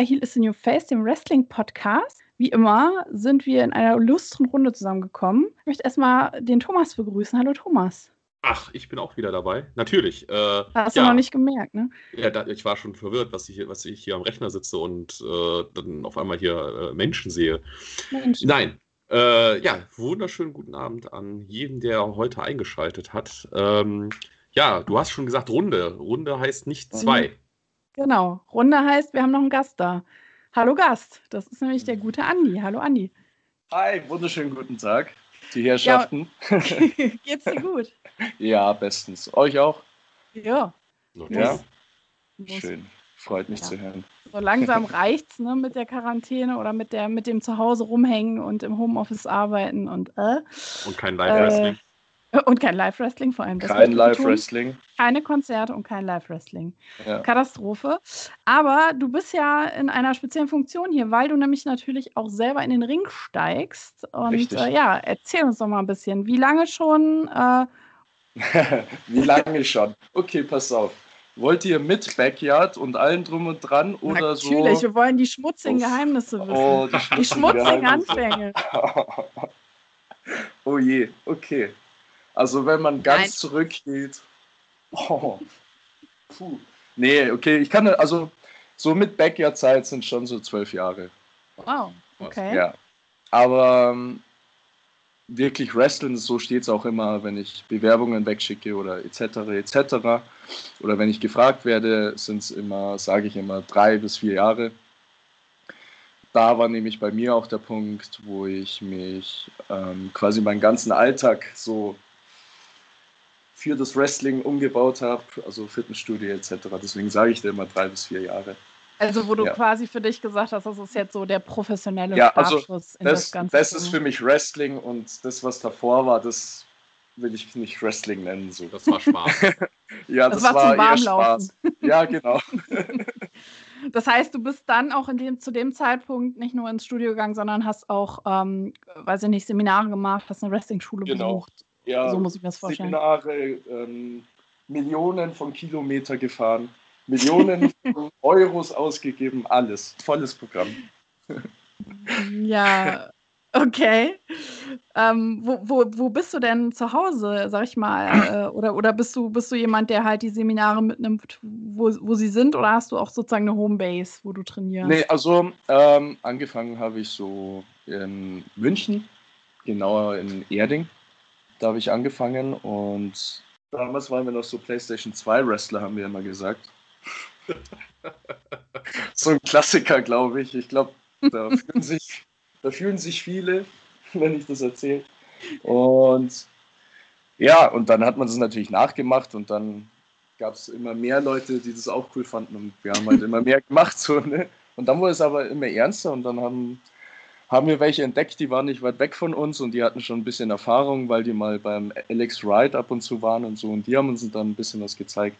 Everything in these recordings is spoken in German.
bei Heal is the New Face, dem Wrestling-Podcast. Wie immer sind wir in einer illustren Runde zusammengekommen. Ich möchte erstmal den Thomas begrüßen. Hallo Thomas. Ach, ich bin auch wieder dabei. Natürlich. Äh, Hast ja. du noch nicht gemerkt, ne? Ja, da, ich war schon verwirrt, was ich, was ich hier am Rechner sitze und äh, dann auf einmal hier äh, Menschen sehe. Menschen. Nein. Äh, ja, wunderschönen guten Abend an jeden, der heute eingeschaltet hat. Ähm, ja, du hast schon gesagt Runde. Runde heißt nicht zwei. Genau. Runde heißt, wir haben noch einen Gast da. Hallo Gast. Das ist nämlich der gute Andi. Hallo Andi. Hi, wunderschönen guten Tag, die Herrschaften. Ja. Geht's dir gut? Ja, bestens. Euch auch? Ja. Ja. Schön. Freut mich ja. zu hören. So langsam reicht's ne, mit der Quarantäne oder mit, der, mit dem Zuhause rumhängen und im Homeoffice arbeiten und äh. Und kein Live-Wrestling. Äh, und kein Live-Wrestling vor allem. kein Live-Wrestling. Keine Konzerte und kein Live-Wrestling. Ja. Katastrophe. Aber du bist ja in einer speziellen Funktion hier, weil du nämlich natürlich auch selber in den Ring steigst. Und äh, ja, erzähl uns doch mal ein bisschen. Wie lange schon? Äh, Wie lange schon? Okay, pass auf. Wollt ihr mit Backyard und allem drum und dran oder Natürlich, so? Natürlich, wir wollen die schmutzigen Geheimnisse wissen. Oh, die, schmutzigen, die schmutzigen Anfänge. oh je, okay. Also wenn man ganz Nein. zurückgeht. Oh. Puh. Nee, okay, ich kann, also so mit Backyard-Zeit sind schon so zwölf Jahre. Wow, okay. Ja. Aber ähm, wirklich wrestlen, so steht es auch immer, wenn ich Bewerbungen wegschicke oder etc. etc. Oder wenn ich gefragt werde, sind es immer, sage ich immer, drei bis vier Jahre. Da war nämlich bei mir auch der Punkt, wo ich mich ähm, quasi meinen ganzen Alltag so für das Wrestling umgebaut habe, also Fitnessstudio etc. Deswegen sage ich dir immer drei bis vier Jahre. Also wo du ja. quasi für dich gesagt hast, das ist jetzt so der professionelle ja, Startschuss also in das, das Ganze. Das ist für mich Wrestling und das, was davor war, das will ich nicht Wrestling nennen. So. Das war Spaß. ja, das, das war, war eher Spaß. Ja, genau. das heißt, du bist dann auch in dem, zu dem Zeitpunkt nicht nur ins Studio gegangen, sondern hast auch, ähm, weiß ich nicht, Seminare gemacht, hast eine Wrestling-Schule genau. besucht. Ja, so muss ich mir das vorstellen. Seminare, ähm, Millionen von Kilometer gefahren. Millionen Euros ausgegeben, alles. Volles Programm. Ja, okay. Ähm, wo, wo, wo bist du denn zu Hause, sag ich mal? Äh, oder oder bist, du, bist du jemand, der halt die Seminare mitnimmt, wo, wo sie sind? Oder hast du auch sozusagen eine Homebase, wo du trainierst? Nee, also ähm, angefangen habe ich so in München, genauer in Erding. Da habe ich angefangen und damals waren wir noch so PlayStation 2 Wrestler, haben wir immer gesagt so ein Klassiker, glaube ich. Ich glaube, da, fühlen sich, da fühlen sich viele, wenn ich das erzähle. Und ja, und dann hat man das natürlich nachgemacht und dann gab es immer mehr Leute, die das auch cool fanden und wir haben halt immer mehr gemacht. So, ne? Und dann wurde es aber immer ernster und dann haben, haben wir welche entdeckt, die waren nicht weit weg von uns und die hatten schon ein bisschen Erfahrung, weil die mal beim Alex Ride ab und zu waren und so und die haben uns dann ein bisschen was gezeigt.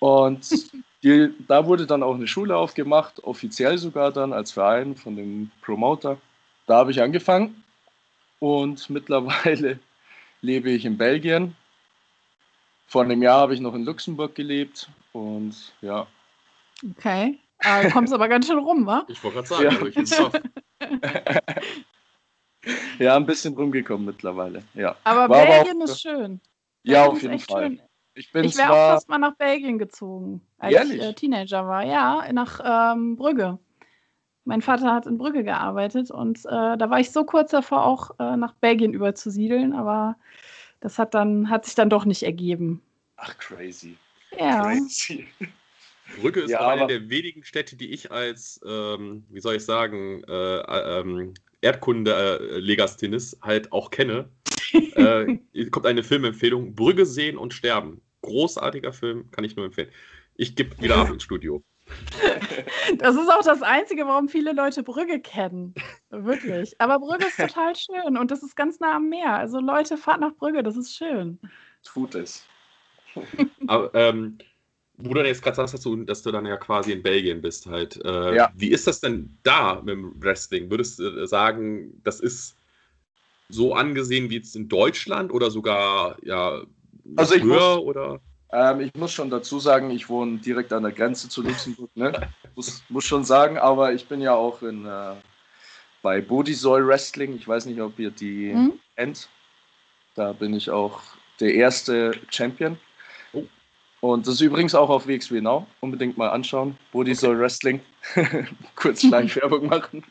Und die, da wurde dann auch eine Schule aufgemacht, offiziell sogar dann als Verein von dem Promoter. Da habe ich angefangen und mittlerweile lebe ich in Belgien. Vor einem Jahr habe ich noch in Luxemburg gelebt und ja. Okay. Äh, kommst aber ganz schön rum, wa? Ich wollte gerade sagen, ja. Also ja, ein bisschen rumgekommen mittlerweile. Ja. Aber War Belgien aber auch, ist schön. Ja, auf jeden Fall. Schön. Ich, ich wäre auch fast mal nach Belgien gezogen, als ehrlich? ich äh, Teenager war. Ja, nach ähm, Brügge. Mein Vater hat in Brügge gearbeitet und äh, da war ich so kurz davor, auch äh, nach Belgien überzusiedeln, aber das hat dann hat sich dann doch nicht ergeben. Ach, crazy. Ja. Crazy. Brügge ist ja, eine der wenigen Städte, die ich als, ähm, wie soll ich sagen, äh, ähm, Erdkunde-Legasthenis halt auch kenne. äh, kommt eine Filmempfehlung: Brügge sehen und sterben. Großartiger Film, kann ich nur empfehlen. Ich gebe wieder ab ins Studio. Das ist auch das Einzige, warum viele Leute Brügge kennen. Wirklich. Aber Brügge ist total schön und das ist ganz nah am Meer. Also Leute, fahrt nach Brügge, das ist schön. Tut es. Aber, ähm, wo du jetzt gerade sagst, dass du, dass du dann ja quasi in Belgien bist halt. Äh, ja. Wie ist das denn da mit dem Wrestling? Würdest du äh, sagen, das ist so angesehen wie jetzt in Deutschland oder sogar ja also ich höher muss, oder? Ähm, ich muss schon dazu sagen, ich wohne direkt an der Grenze zu Luxemburg. Ne? muss, muss schon sagen, aber ich bin ja auch in, äh, bei Bodysoil Wrestling. Ich weiß nicht, ob ihr die mhm. kennt. Da bin ich auch der erste Champion. Und das ist übrigens auch auf WXW Now. Unbedingt mal anschauen. Bodysoil okay. Wrestling. Kurz Schleichwerbung machen.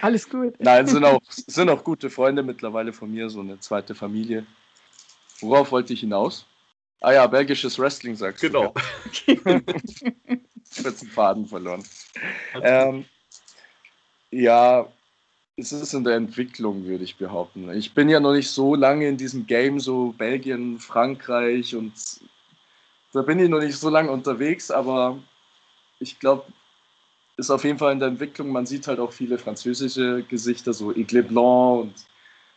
Alles gut. Nein, sind auch, sind auch gute Freunde mittlerweile von mir, so eine zweite Familie. Worauf wollte ich hinaus? Ah ja, belgisches Wrestling sagst genau. du. Genau. ich habe den Faden verloren. Ähm, ja, es ist in der Entwicklung, würde ich behaupten. Ich bin ja noch nicht so lange in diesem Game, so Belgien, Frankreich und da bin ich noch nicht so lange unterwegs, aber ich glaube, ist auf jeden Fall in der Entwicklung. Man sieht halt auch viele französische Gesichter, so Aigle Blanc und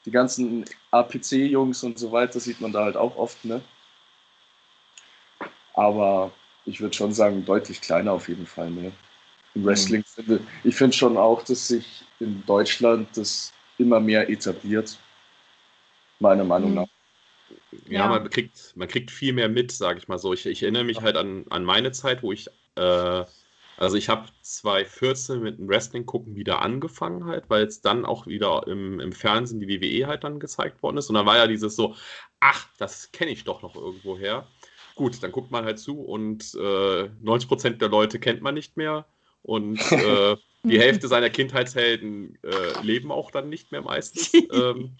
die ganzen APC-Jungs und so weiter, sieht man da halt auch oft. Ne? Aber ich würde schon sagen, deutlich kleiner auf jeden Fall. Ne? Im mhm. Wrestling finde ich finde schon auch, dass sich in Deutschland das immer mehr etabliert. Meiner Meinung mhm. nach. Ja, ja, Man, kriegt, man kriegt viel mehr mit, sage ich mal so. Ich, ich erinnere mich halt an, an meine Zeit, wo ich, äh, also ich habe 2014 mit dem Wrestling gucken wieder angefangen halt, weil es dann auch wieder im, im Fernsehen die WWE halt dann gezeigt worden ist. Und dann war ja dieses so, ach, das kenne ich doch noch irgendwo her. Gut, dann guckt man halt zu und äh, 90% der Leute kennt man nicht mehr und äh, die Hälfte seiner Kindheitshelden äh, leben auch dann nicht mehr meistens. ähm,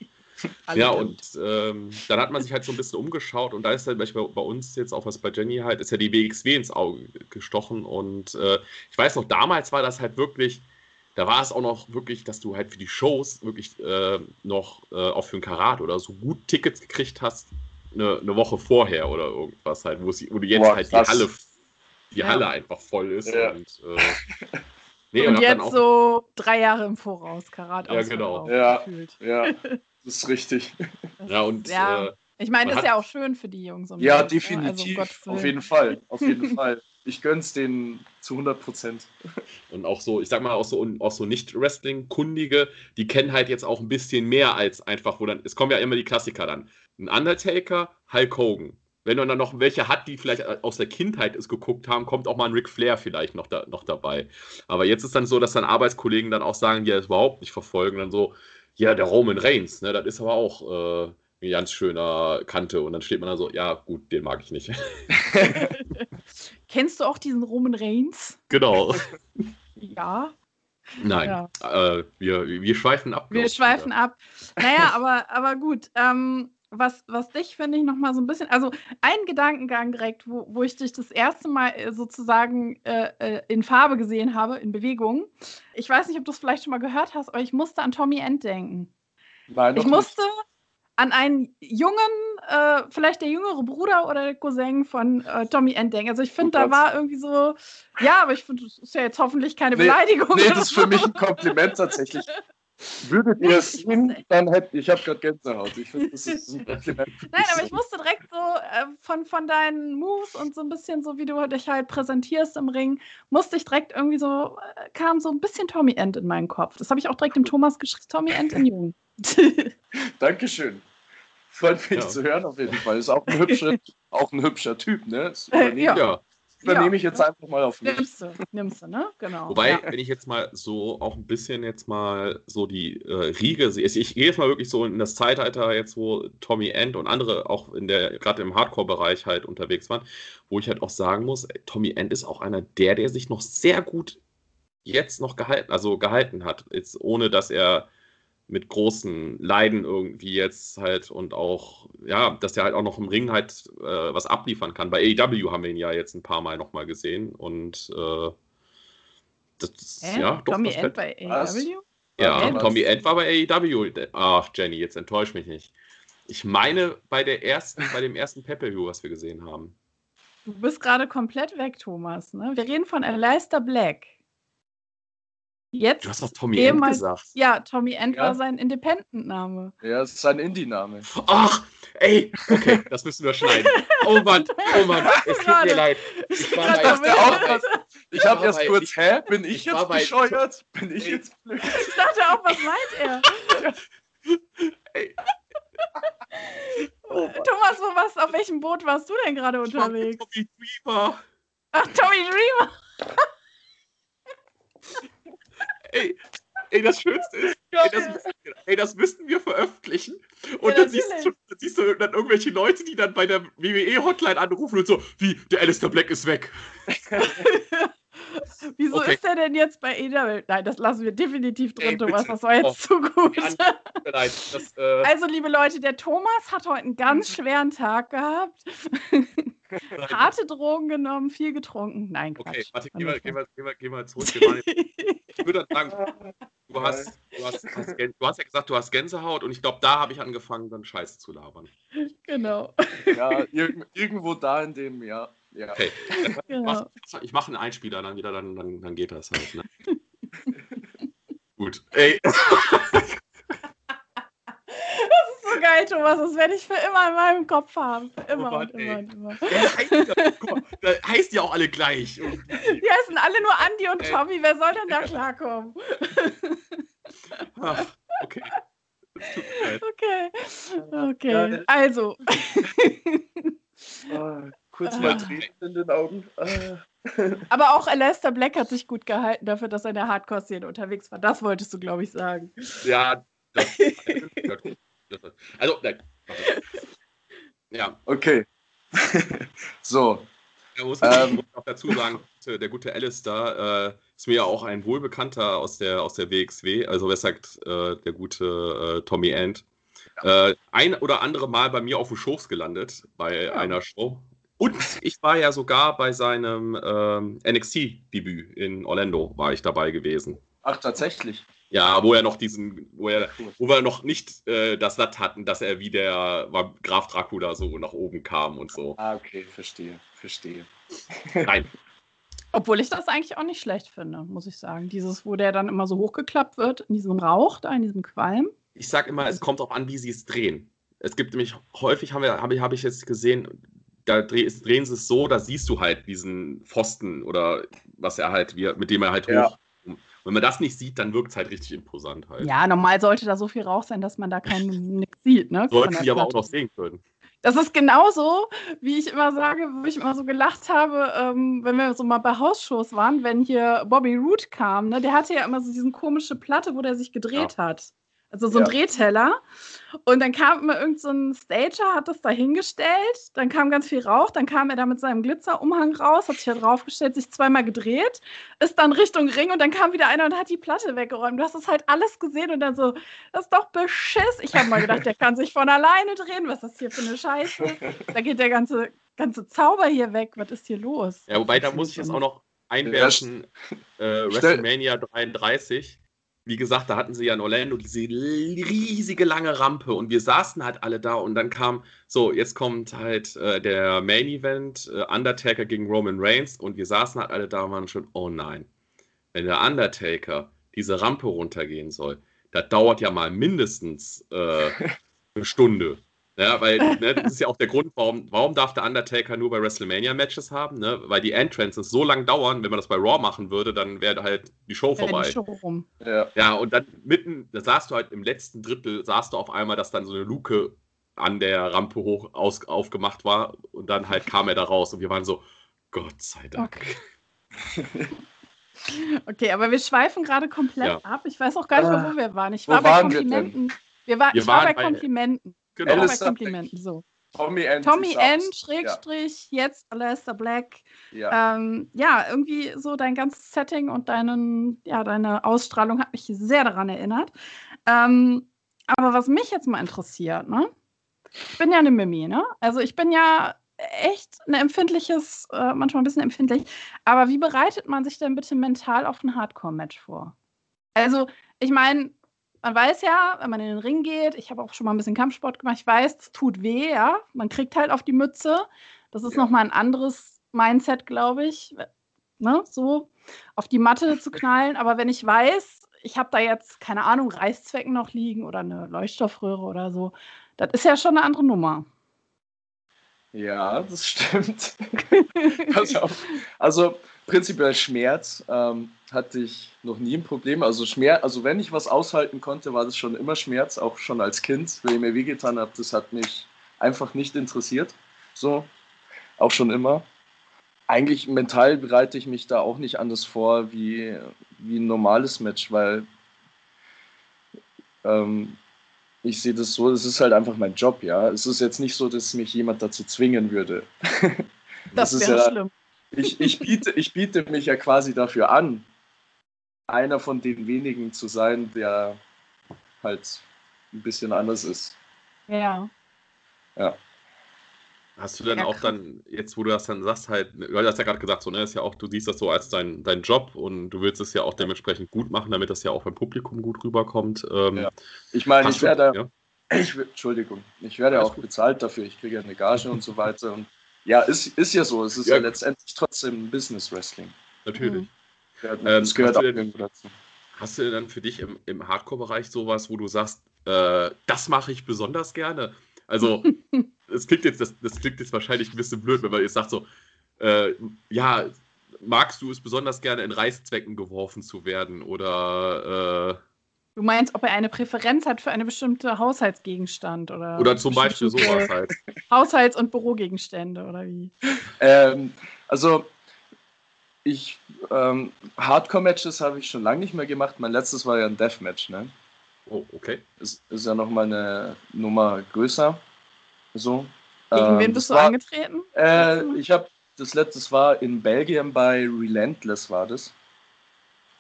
ja, und ähm, dann hat man sich halt so ein bisschen umgeschaut und da ist halt bei, bei uns jetzt auch was bei Jenny halt, ist ja die WXW ins Auge gestochen und äh, ich weiß noch, damals war das halt wirklich, da war es auch noch wirklich, dass du halt für die Shows wirklich äh, noch äh, auch für ein Karat oder so gut Tickets gekriegt hast, eine, eine Woche vorher oder irgendwas halt, wo, sie, wo du jetzt Boah, halt die Halle, die ja. Halle einfach voll ist. Ja. Und, äh, nee, und, und jetzt so drei Jahre im Voraus, Karat Ja, genau. Ja, ja, das ist richtig. ja, und ja. Äh, ich meine, das ist ja auch schön für die Jungs. ja, Welt, definitiv. Ne? Also, auf jeden Fall. Auf jeden Fall. Ich gönn's denen zu 100 Prozent. Und auch so, ich sag mal, auch so, auch so Nicht-Wrestling-Kundige, die kennen halt jetzt auch ein bisschen mehr als einfach, wo dann, es kommen ja immer die Klassiker dann ein Undertaker, Hulk Hogan. Wenn man dann noch welche hat, die vielleicht aus der Kindheit es geguckt haben, kommt auch mal ein Ric Flair vielleicht noch, da, noch dabei. Aber jetzt ist dann so, dass dann Arbeitskollegen dann auch sagen, die das überhaupt nicht verfolgen, dann so, ja, der Roman Reigns, ne, das ist aber auch äh, ein ganz schöner Kante. Und dann steht man dann so, ja, gut, den mag ich nicht. Kennst du auch diesen Roman Reigns? Genau. ja. Nein, ja. äh, wir, wir schweifen ab. Wir schweifen ab. Naja, aber, aber gut. Ähm, was, was dich, finde ich, nochmal so ein bisschen, also ein Gedankengang direkt, wo, wo ich dich das erste Mal äh, sozusagen äh, äh, in Farbe gesehen habe, in Bewegung. Ich weiß nicht, ob du es vielleicht schon mal gehört hast, aber ich musste an Tommy End denken. Nein, ich musste an einen jungen, äh, vielleicht der jüngere Bruder oder der Cousin von äh, Tommy End denken. Also ich finde, da war irgendwie so, ja, aber ich finde, das ist ja jetzt hoffentlich keine nee, Beleidigung. Nee, das ist für mich ein Kompliment tatsächlich. Würdet ihr es sehen, dann hätte ich habe gerade Gänsehaut. Ich finde, das ist. Nein, aber ich musste direkt so äh, von, von deinen Moves und so ein bisschen so, wie du dich halt präsentierst im Ring, musste ich direkt irgendwie so, äh, kam so ein bisschen Tommy End in meinen Kopf. Das habe ich auch direkt dem Thomas geschrieben, Tommy End in Jung. Dankeschön. Freut mich ja. zu hören auf jeden Fall. Ist auch ein hübscher, auch ein hübscher Typ, ne? Ja. ja übernehme ja. ich jetzt einfach mal auf mich. Nimmst du, nimmst du, ne? Genau. Wobei, ja. wenn ich jetzt mal so auch ein bisschen jetzt mal so die äh, Riege sehe, ich, ich gehe jetzt mal wirklich so in das Zeitalter jetzt, wo Tommy End und andere auch in der, gerade im Hardcore-Bereich halt unterwegs waren, wo ich halt auch sagen muss, ey, Tommy End ist auch einer der, der sich noch sehr gut jetzt noch gehalten, also gehalten hat, jetzt ohne dass er mit großen Leiden irgendwie jetzt halt und auch, ja, dass der halt auch noch im Ring halt äh, was abliefern kann. Bei AEW haben wir ihn ja jetzt ein paar Mal nochmal gesehen und äh, das, äh? ja, doch. Tommy End bei AEW? Ja, End? Tommy End war bei AEW. Ach, Jenny, jetzt enttäusch mich nicht. Ich meine bei der ersten, bei dem ersten Pay-Per-View, was wir gesehen haben. Du bist gerade komplett weg, Thomas. Ne? Wir reden von Aleister Black. Jetzt du hast doch Tommy End gesagt. Ja, Tommy End ja. war sein Independent-Name. Ja, es ist sein Indie-Name. Ach, ey, okay, das müssen wir schneiden. Oh Mann, oh Mann, es tut mir leid. Ich war bei, auch, ich habe erst kurz, ich, hä, bin ich, ich jetzt bescheuert? Bin ich jetzt blöd? Ich dachte auch, was meint er? ey. Oh, Thomas, wo warst, auf welchem Boot warst du denn gerade unterwegs? Tommy Dreamer. Ach, Tommy Dreamer. ey, ey, das Schönste ist, ey, das, ey, das müssten wir veröffentlichen. Und ja, dann, siehst du, dann siehst du dann irgendwelche Leute, die dann bei der WWE-Hotline anrufen und so, wie, der Alistair Black ist weg. Wieso okay. ist der denn jetzt bei EW? Nein, das lassen wir definitiv drin, Ey, Thomas. Das war jetzt oh. zu gut. Das, äh... Also, liebe Leute, der Thomas hat heute einen ganz mhm. schweren Tag gehabt. Harte Drogen genommen, viel getrunken. Nein, Quatsch. Okay, warte, geh mal, geh, mal, geh, mal, geh mal zurück. ich würde sagen, du hast, du, hast, du hast ja gesagt, du hast Gänsehaut und ich glaube, da habe ich angefangen, dann Scheiße zu labern. Genau. Ja, irgendwo da in dem, ja. Ja. Okay. Genau. Ich mache einen Einspieler dann wieder, dann, dann, dann geht das halt. Ne? Gut. Ey. Das ist so geil, Thomas. Das werde ich für immer in meinem Kopf haben. Für immer oh Mann, und immer und immer. Da heißt ja auch alle gleich. Die heißen alle nur Andi und Tommy. Wer soll denn da klarkommen? Ach, okay. Okay. Okay. Also. Oh, Kurz mal Tränen in den Augen. Ah. Aber auch Alastair Black hat sich gut gehalten dafür, dass er in der Hardcore-Szene unterwegs war. Das wolltest du, glaube ich, sagen. Ja. Das, also, nein. Ja. Okay. so. Da muss ich ähm, auch dazu sagen, der gute Alistair äh, ist mir ja auch ein Wohlbekannter aus der, aus der WXW, also wer sagt, äh, der gute äh, Tommy Ant. Ja. Äh, ein oder andere Mal bei mir auf dem Schoß gelandet bei ja. einer Show und ich war ja sogar bei seinem ähm, NXT-Debüt in Orlando, war ich dabei gewesen. Ach, tatsächlich. Ja, wo er noch diesen, wo er, wo wir noch nicht äh, das Satt hatten, dass er wie der war Graf Dracula so nach oben kam und so. Ah, okay, verstehe, verstehe. Nein. Obwohl ich das eigentlich auch nicht schlecht finde, muss ich sagen. Dieses, wo der dann immer so hochgeklappt wird, in diesem Rauch, da in diesem Qualm. Ich sag immer, es kommt auch an, wie sie es drehen. Es gibt nämlich häufig, habe hab ich, hab ich jetzt gesehen, da drehen sie es so, da siehst du halt diesen Pfosten oder was er halt, wie, mit dem er halt ja. Wenn man das nicht sieht, dann wirkt es halt richtig imposant halt. Ja, normal sollte da so viel Rauch sein, dass man da keinen nichts sieht. Ne? Sollten die aber auch noch sehen können. Das ist genauso, wie ich immer sage, wo ich immer so gelacht habe, ähm, wenn wir so mal bei Hausshows waren, wenn hier Bobby Root kam, ne? der hatte ja immer so diese komische Platte, wo der sich gedreht ja. hat. Also so ein ja. Drehteller. Und dann kam immer irgend so ein Stager, hat das da hingestellt. Dann kam ganz viel Rauch. Dann kam er da mit seinem Glitzerumhang raus, hat sich da draufgestellt, sich zweimal gedreht, ist dann Richtung Ring und dann kam wieder einer und hat die Platte weggeräumt. Du hast das halt alles gesehen und dann so, das ist doch beschiss. Ich habe mal gedacht, der kann sich von alleine drehen. Was ist das hier für eine Scheiße? Da geht der ganze, ganze Zauber hier weg. Was ist hier los? Ja, wobei, da muss ich jetzt auch noch einwerfen, äh, WrestleMania 33 wie gesagt, da hatten sie ja in Orlando diese riesige lange Rampe und wir saßen halt alle da und dann kam, so, jetzt kommt halt äh, der Main Event, äh, Undertaker gegen Roman Reigns und wir saßen halt alle da und waren schon, oh nein, wenn der Undertaker diese Rampe runtergehen soll, das dauert ja mal mindestens äh, eine Stunde. Ja, weil ne, das ist ja auch der Grund, warum, warum darf der Undertaker nur bei WrestleMania-Matches haben, ne? Weil die Entrances so lang dauern, wenn man das bei Raw machen würde, dann wäre halt die Show vorbei. Die Show rum. Ja. ja, und dann mitten, da saßt du halt im letzten Drittel, sahst du auf einmal, dass dann so eine Luke an der Rampe hoch aus, aufgemacht war und dann halt kam er da raus und wir waren so, Gott sei Dank. Okay. Okay, aber wir schweifen gerade komplett ja. ab. Ich weiß auch gar nicht mehr, wo wir waren. Ich war bei Komplimenten. Wir, war, wir ich war bei, bei Komplimenten. Genau. Alice bei Komplimenten, so. Tommy N. Tommy N. Schrägstrich, ja. jetzt Alastair Black. Ja. Ähm, ja, irgendwie so dein ganzes Setting und deinen, ja, deine Ausstrahlung hat mich sehr daran erinnert. Ähm, aber was mich jetzt mal interessiert, ne? Ich bin ja eine Mimi, ne? Also ich bin ja echt ein empfindliches, äh, manchmal ein bisschen empfindlich. Aber wie bereitet man sich denn bitte mental auf ein Hardcore-Match vor? Also, ich meine, man weiß ja, wenn man in den Ring geht, ich habe auch schon mal ein bisschen Kampfsport gemacht, ich weiß, es tut weh, ja. Man kriegt halt auf die Mütze. Das ist ja. nochmal ein anderes Mindset, glaube ich. Ne? So auf die Matte zu knallen. Aber wenn ich weiß, ich habe da jetzt, keine Ahnung, Reißzwecken noch liegen oder eine Leuchtstoffröhre oder so, das ist ja schon eine andere Nummer. Ja, das stimmt. also, also prinzipiell Schmerz ähm, hatte ich noch nie ein Problem. Also Schmerz, also wenn ich was aushalten konnte, war das schon immer Schmerz, auch schon als Kind, wenn ich mir wehgetan habe, das hat mich einfach nicht interessiert. So, auch schon immer. Eigentlich mental bereite ich mich da auch nicht anders vor wie, wie ein normales Match, weil ähm, ich sehe das so, es ist halt einfach mein Job, ja. Es ist jetzt nicht so, dass mich jemand dazu zwingen würde. Das, das wäre ja, schlimm. Ich, ich, biete, ich biete mich ja quasi dafür an, einer von den wenigen zu sein, der halt ein bisschen anders ist. Ja. Ja. Hast du denn ja, auch dann, jetzt wo du das dann sagst, halt, du hast ja gerade gesagt, so, ne, ist ja auch, du siehst das so als dein, dein Job und du willst es ja auch dementsprechend gut machen, damit das ja auch beim Publikum gut rüberkommt. Ähm, ja. Ich meine, ich werde, ja? ich, Entschuldigung, ich werde ja auch gut. bezahlt dafür, ich kriege ja eine Gage und so weiter. Und ja, ist, ist ja so, es ist ja, ja letztendlich trotzdem Business Wrestling. Natürlich. Ja, das ähm, gehört auch irgendwo dazu. Hast du dann für dich im, im Hardcore-Bereich sowas, wo du sagst, äh, das mache ich besonders gerne? Also, es klingt jetzt, das, das klingt jetzt wahrscheinlich ein bisschen blöd, wenn man jetzt sagt so, äh, ja, magst du es besonders gerne in Reißzwecken geworfen zu werden oder äh, Du meinst, ob er eine Präferenz hat für eine bestimmte Haushaltsgegenstand oder oder zum Beispiel sowas halt. Haushalts- und Bürogegenstände oder wie? Ähm, also ich ähm, Hardcore-Matches habe ich schon lange nicht mehr gemacht. Mein letztes war ja ein Deathmatch, ne? Oh, okay. Ist, ist ja nochmal eine Nummer größer. So. Gegen ähm, wen bist du war, angetreten? Äh, ich habe das letzte war in Belgien bei Relentless war das.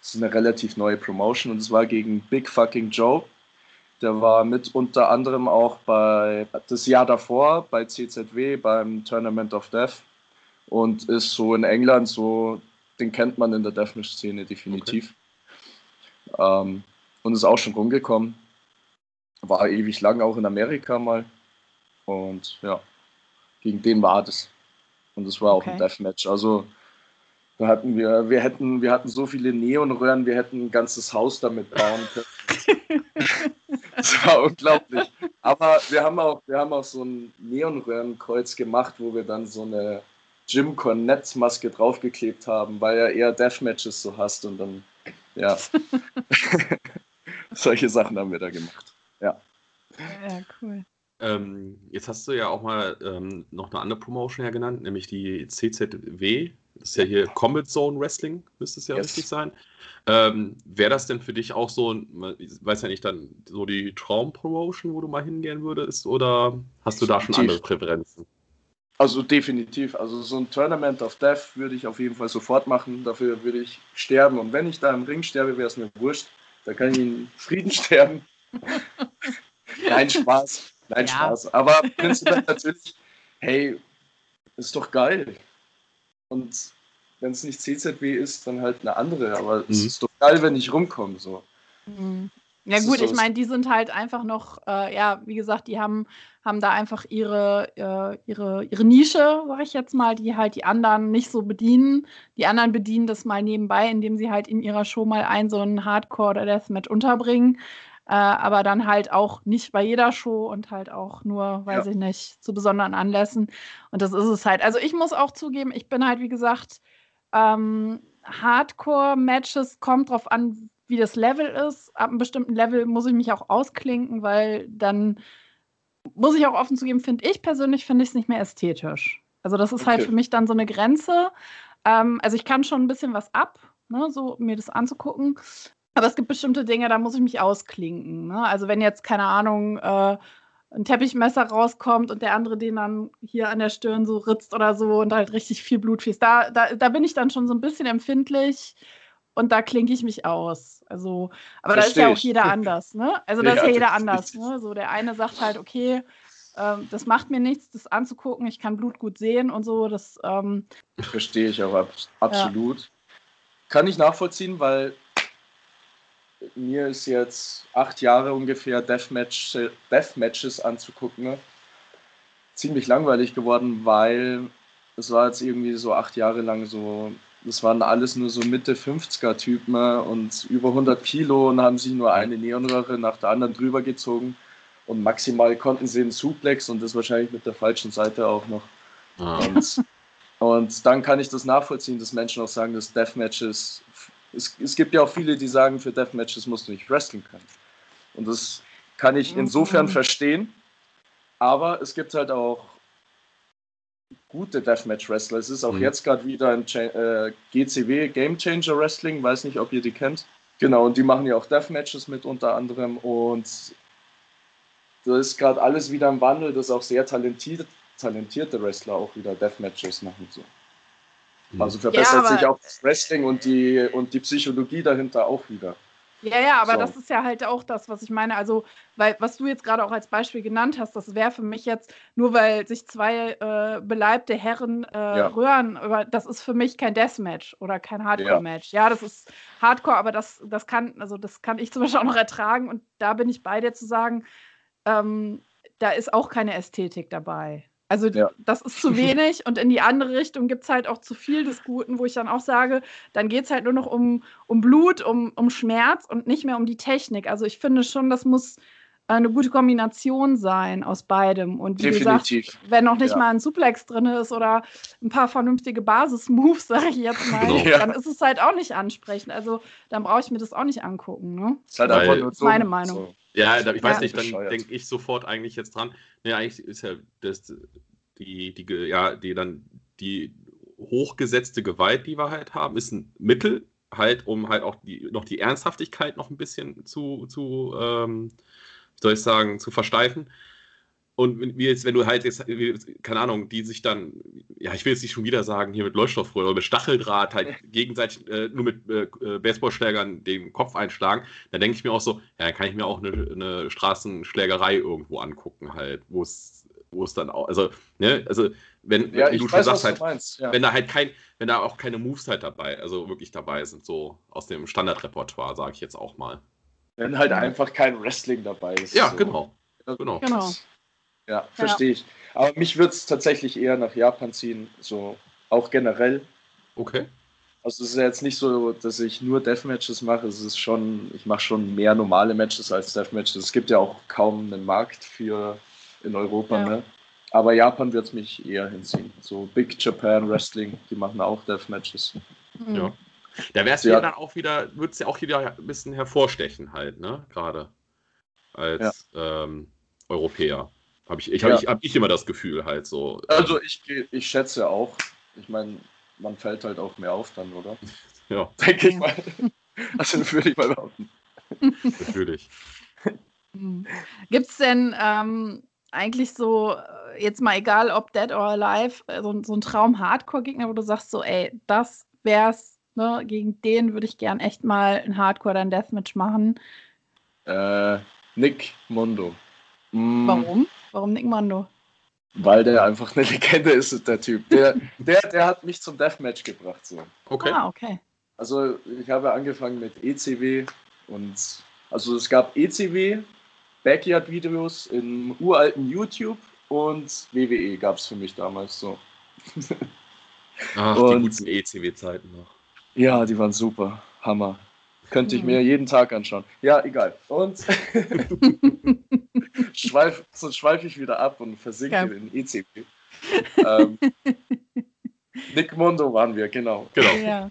Das ist eine relativ neue Promotion und es war gegen Big Fucking Joe. Der war mit unter anderem auch bei das Jahr davor bei CZW beim Tournament of Death und ist so in England so, den kennt man in der Deathmatch-Szene definitiv. Okay. Ähm, und ist auch schon rumgekommen. War ewig lang auch in Amerika mal. Und ja, gegen den war das. Und es war okay. auch ein Deathmatch. Also da hatten wir, wir hätten, wir hatten so viele Neonröhren, wir hätten ein ganzes Haus damit bauen können. das war unglaublich. Aber wir haben auch, wir haben auch so ein Neonröhrenkreuz gemacht, wo wir dann so eine Jim Cornette-Maske draufgeklebt haben, weil er eher Deathmatches so hast und dann, ja. Solche Sachen haben wir da gemacht. Ja. Ja, cool. Ähm, jetzt hast du ja auch mal ähm, noch eine andere Promotion ja genannt, nämlich die CZW. Das ist ja hier Combat Zone Wrestling, müsste es ja yes. richtig sein. Ähm, Wäre das denn für dich auch so, ich weiß ja nicht, dann so die Traumpromotion, wo du mal hingehen würdest, oder hast du da schon andere Präferenzen? Also definitiv. Also so ein Tournament of Death würde ich auf jeden Fall sofort machen. Dafür würde ich sterben. Und wenn ich da im Ring sterbe, wäre es mir wurscht. Da kann ich in Frieden sterben. Nein, Spaß. Nein, ja. Spaß. Aber prinzipiell natürlich, hey, ist doch geil. Und wenn es nicht CZW ist, dann halt eine andere. Aber mhm. es ist doch geil, wenn ich rumkomme. So. Mhm. Ja das gut, ich meine, die sind halt einfach noch, äh, ja, wie gesagt, die haben, haben da einfach ihre, äh, ihre, ihre Nische, sag ich jetzt mal, die halt die anderen nicht so bedienen. Die anderen bedienen das mal nebenbei, indem sie halt in ihrer Show mal ein so ein Hardcore oder Deathmatch unterbringen. Äh, aber dann halt auch nicht bei jeder Show und halt auch nur, weiß ja. ich nicht, zu besonderen Anlässen. Und das ist es halt. Also ich muss auch zugeben, ich bin halt, wie gesagt, ähm, Hardcore-Matches kommt drauf an, wie das Level ist. Ab einem bestimmten Level muss ich mich auch ausklinken, weil dann muss ich auch offen zugeben, finde ich persönlich, finde ich es nicht mehr ästhetisch. Also das ist halt okay. halt für mich dann so eine Grenze. Ähm, also ich kann schon ein bisschen was ab, ne, so mir das anzugucken. Aber es gibt bestimmte Dinge, da muss ich mich ausklinken. Ne? Also wenn jetzt, keine Ahnung, äh, ein Teppichmesser rauskommt und der andere den dann hier an der Stirn so ritzt oder so und halt richtig viel Blut fließt, da, da, da bin ich dann schon so ein bisschen empfindlich und da klinke ich mich aus. Also, aber da ist ja auch jeder anders, ne? Also da ist ja jeder anders, ne? So der eine sagt halt, okay, ähm, das macht mir nichts, das anzugucken, ich kann Blut gut sehen und so. Das ähm, verstehe ich auch absolut. Ja. Kann ich nachvollziehen, weil mir ist jetzt acht Jahre ungefähr Deathmatch, Deathmatches anzugucken. Ne? Ziemlich langweilig geworden, weil es war jetzt irgendwie so acht Jahre lang so, das waren alles nur so Mitte 50er Typen ne? und über 100 Kilo und haben sich nur eine Neonröhre nach der anderen drüber gezogen und maximal konnten sie einen Suplex und das wahrscheinlich mit der falschen Seite auch noch. Ah. Und, und dann kann ich das nachvollziehen, dass Menschen auch sagen, dass Deathmatches, es, es gibt ja auch viele, die sagen, für Deathmatches musst du nicht wrestlen können. Und das kann ich insofern mhm. verstehen, aber es gibt halt auch gute Deathmatch-Wrestler. Es ist auch mhm. jetzt gerade wieder ein äh, GCW, Game Changer Wrestling, weiß nicht, ob ihr die kennt. Genau, und die machen ja auch Deathmatches mit unter anderem und da ist gerade alles wieder im Wandel, dass auch sehr talentiert, talentierte Wrestler auch wieder Deathmatches machen. So. Also verbessert ja, sich auch das Wrestling und die, und die Psychologie dahinter auch wieder. Ja, ja, aber so. das ist ja halt auch das, was ich meine. Also, weil, was du jetzt gerade auch als Beispiel genannt hast, das wäre für mich jetzt, nur weil sich zwei äh, beleibte Herren äh, ja. röhren, aber das ist für mich kein Deathmatch oder kein Hardcore-Match. Ja. ja. das ist Hardcore, aber das, das kann, also das kann ich zum Beispiel auch noch ertragen und da bin ich bei dir zu sagen, ähm, da ist auch keine Ästhetik dabei. Also ja. das ist zu wenig und in die andere Richtung gibt es halt auch zu viel des Guten, wo ich dann auch sage, dann geht es halt nur noch um, um Blut, um, um Schmerz und nicht mehr um die Technik. Also ich finde schon, das muss eine gute Kombination sein aus beidem. Und wie Definitiv. gesagt, wenn noch nicht ja. mal ein Suplex drin ist oder ein paar vernünftige Basis-Moves, sage ich jetzt mal, genau. ja. dann ist es halt auch nicht ansprechend. Also dann brauche ich mir das auch nicht angucken. Ne? Das ist halt einfach nur so, meine Meinung. So. Ja, ich weiß ja. nicht, dann denke ich sofort eigentlich jetzt dran. Ne, eigentlich ist ja das, die, die, ja, die dann die hochgesetzte Gewalt, die wir halt haben, ist ein Mittel, halt, um halt auch die, noch die Ernsthaftigkeit noch ein bisschen zu, zu ähm, soll ich sagen, zu versteifen. Und wie jetzt, wenn du halt jetzt, keine Ahnung, die sich dann, ja, ich will jetzt nicht schon wieder sagen, hier mit Leuchtstoffröhren oder mit Stacheldraht halt gegenseitig äh, nur mit äh, äh, Baseballschlägern den Kopf einschlagen, dann denke ich mir auch so, ja, dann kann ich mir auch eine, eine Straßenschlägerei irgendwo angucken, halt, wo es, wo es dann auch, also, ne, also, wenn, ja, wie du weiß, schon sagst, halt, meinst, ja. wenn da halt kein, wenn da auch keine Moves halt dabei, also wirklich dabei sind, so aus dem Standardrepertoire, sage ich jetzt auch mal. Wenn halt einfach kein Wrestling dabei ist. Ja, so. genau. Genau. genau. Ja, verstehe ja. ich. Aber mich würde es tatsächlich eher nach Japan ziehen, so auch generell. Okay. Also es ist ja jetzt nicht so, dass ich nur Deathmatches mache. Es ist schon, ich mache schon mehr normale Matches als Deathmatches. Es gibt ja auch kaum einen Markt für in Europa, ja. ne? Aber Japan wird es mich eher hinziehen. So Big Japan Wrestling, die machen auch Deathmatches. Mhm. Ja. Da wär's ja dann auch wieder, würde es ja auch wieder ein bisschen hervorstechen halt, ne? Gerade als ja. ähm, Europäer. Habe ich, ich, hab, ja. ich, hab ich immer das Gefühl halt so. Also ich, ich schätze auch. Ich meine, man fällt halt auch mehr auf dann, oder? Ja. Denke ich mal. Also würde ich mal behaupten. Natürlich. Gibt es denn ähm, eigentlich so, äh, jetzt mal egal ob Dead or Alive, äh, so, so ein Traum-Hardcore-Gegner, wo du sagst so, ey, das wär's, ne, gegen den würde ich gern echt mal ein Hardcore, dann Deathmatch machen? Äh, Nick Mondo. Mm. Warum? Warum Nick Mando? Weil der einfach eine Legende ist, der Typ. Der, der, der hat mich zum Deathmatch gebracht. So. Okay. Ah, okay. Also ich habe angefangen mit ECW und also es gab ECW, Backyard-Videos in uralten YouTube und WWE gab es für mich damals so. Ach, und, die guten ECW-Zeiten noch. Ja, die waren super. Hammer. Könnte ich mir jeden Tag anschauen. Ja, egal. Und schweif, so schweife ich wieder ab und versinke ja. in ECP. ähm, Nick Mondo waren wir, genau. genau. Ja.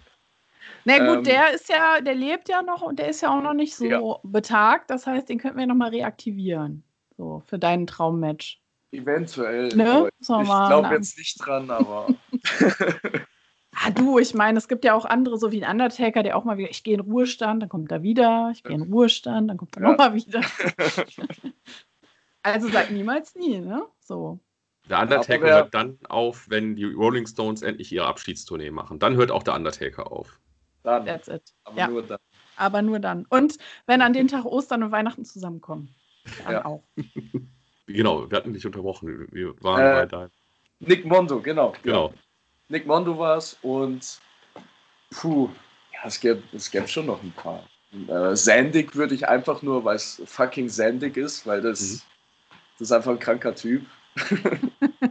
Na gut, ähm, der ist ja, der lebt ja noch und der ist ja auch noch nicht so ja. betagt. Das heißt, den könnten wir nochmal reaktivieren. So, für deinen Traummatch. Eventuell. Ne? Ich glaube jetzt nicht dran, aber. Ah, du, ich meine, es gibt ja auch andere, so wie ein Undertaker, der auch mal wieder, ich gehe in Ruhestand, dann kommt er wieder, ich gehe in Ruhestand, dann kommt er ja. nochmal wieder. also sag niemals nie, ne? So. Der Undertaker ja, hört dann auf, wenn die Rolling Stones endlich ihre Abschiedstournee machen. Dann hört auch der Undertaker auf. Dann. That's it. Aber ja. nur dann. Aber nur dann. Und wenn an den Tag Ostern und Weihnachten zusammenkommen. Dann ja. auch. genau, wir hatten dich unterbrochen. Wir waren äh, bei deinem. Nick Mondo, genau. Genau. Nick Mondo war es und puh, ja, es gäbe, es gäbe schon noch ein paar. Äh, Sandig würde ich einfach nur, weil es fucking Sandig ist, weil das, mhm. Das ist einfach ein kranker Typ.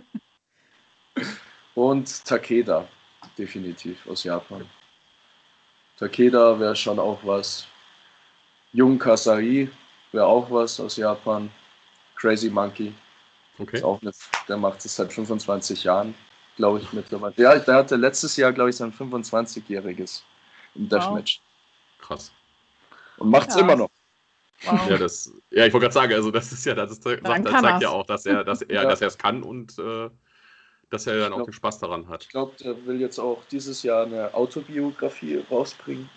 und Takeda, definitiv aus Japan. Takeda wäre schon auch was. Jung Kasai wäre auch was aus Japan. Crazy Monkey. Okay. Ist auch eine, der macht es seit 25 Jahren. glaube ich, mittlerweile. Ja, der hatte letztes Jahr, glaube ich, sein 25-jähriges im Deathmatch. Wow. Krass. Und macht es ja. immer noch. Wow. Ja, das, ja, ich wollte gerade sagen, also das ist ja, das, ist, sagt, das zeigt ja auch, dass er, dass er, ja. dass er es kann und äh, dass er dann glaub, auch den Spaß daran hat. Ich glaube, der will jetzt auch dieses Jahr eine Autobiografie rausbringen.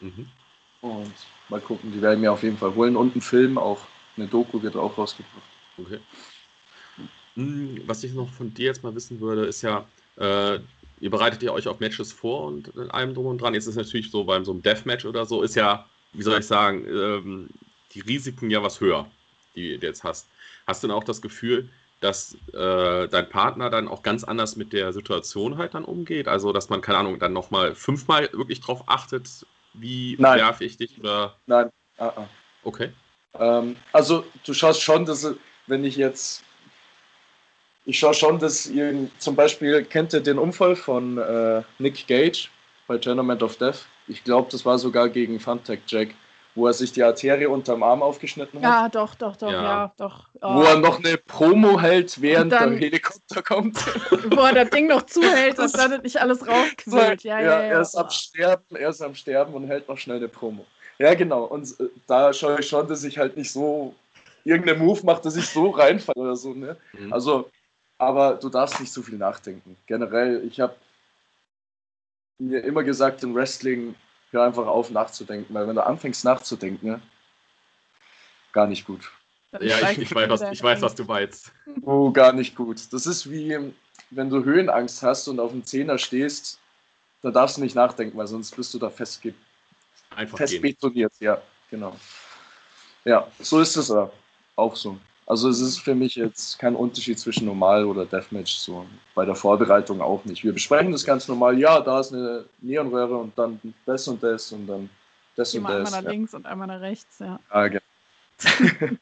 Mhm. Und mal gucken, die werden mir auf jeden Fall holen. Und einen Film auch, eine Doku wird auch rausgebracht. Okay. Hm, was ich noch von dir jetzt mal wissen würde, ist ja, äh, ihr bereitet ihr euch auf Matches vor und in allem drum und dran. Jetzt ist es natürlich so, beim so einem Deathmatch oder so, ist ja, wie soll ich sagen, ähm, die Risiken ja was höher, die du jetzt hast. Hast du dann auch das Gefühl, dass äh, dein Partner dann auch ganz anders mit der Situation halt dann umgeht? Also, dass man, keine Ahnung, dann nochmal fünfmal wirklich drauf achtet, wie werfe ich dich oder. Nein. Uh -uh. Okay. Ähm, also, du schaust schon, dass, wenn ich jetzt. Ich schaue schon, dass ihr zum Beispiel kennt ihr den Unfall von äh, Nick Gage bei Tournament of Death? Ich glaube, das war sogar gegen Funtech Jack wo er sich die Arterie unterm Arm aufgeschnitten hat. Ja, doch, doch, doch, ja, ja doch. Oh. Wo er noch eine Promo hält, während dann, der Helikopter kommt. Wo er das Ding noch zuhält, dass da nicht alles rausquillt. Ja, ja, ja, er ist am Sterben, er ist am Sterben und hält noch schnell eine Promo. Ja, genau. Und äh, da schaue ich schon, dass ich halt nicht so irgendeinen Move mache, dass ich so reinfalle oder so. Ne? Mhm. Also, aber du darfst nicht so viel nachdenken. Generell, ich habe mir immer gesagt, im Wrestling hör einfach auf nachzudenken, weil wenn du anfängst nachzudenken, gar nicht gut. Ja, ich, ich, weiß, was, ich weiß, was du meinst. Oh, gar nicht gut. Das ist wie, wenn du Höhenangst hast und auf dem Zehner stehst, da darfst du nicht nachdenken, weil sonst bist du da fest, fest betoniert. Ja, genau. Ja, so ist es auch so. Also es ist für mich jetzt kein Unterschied zwischen Normal oder Deathmatch, so bei der Vorbereitung auch nicht. Wir besprechen das ganz normal, ja, da ist eine Neonröhre und dann das und das und dann das und das. Einmal nach ja. links und einmal nach rechts, ja. Ah, genau.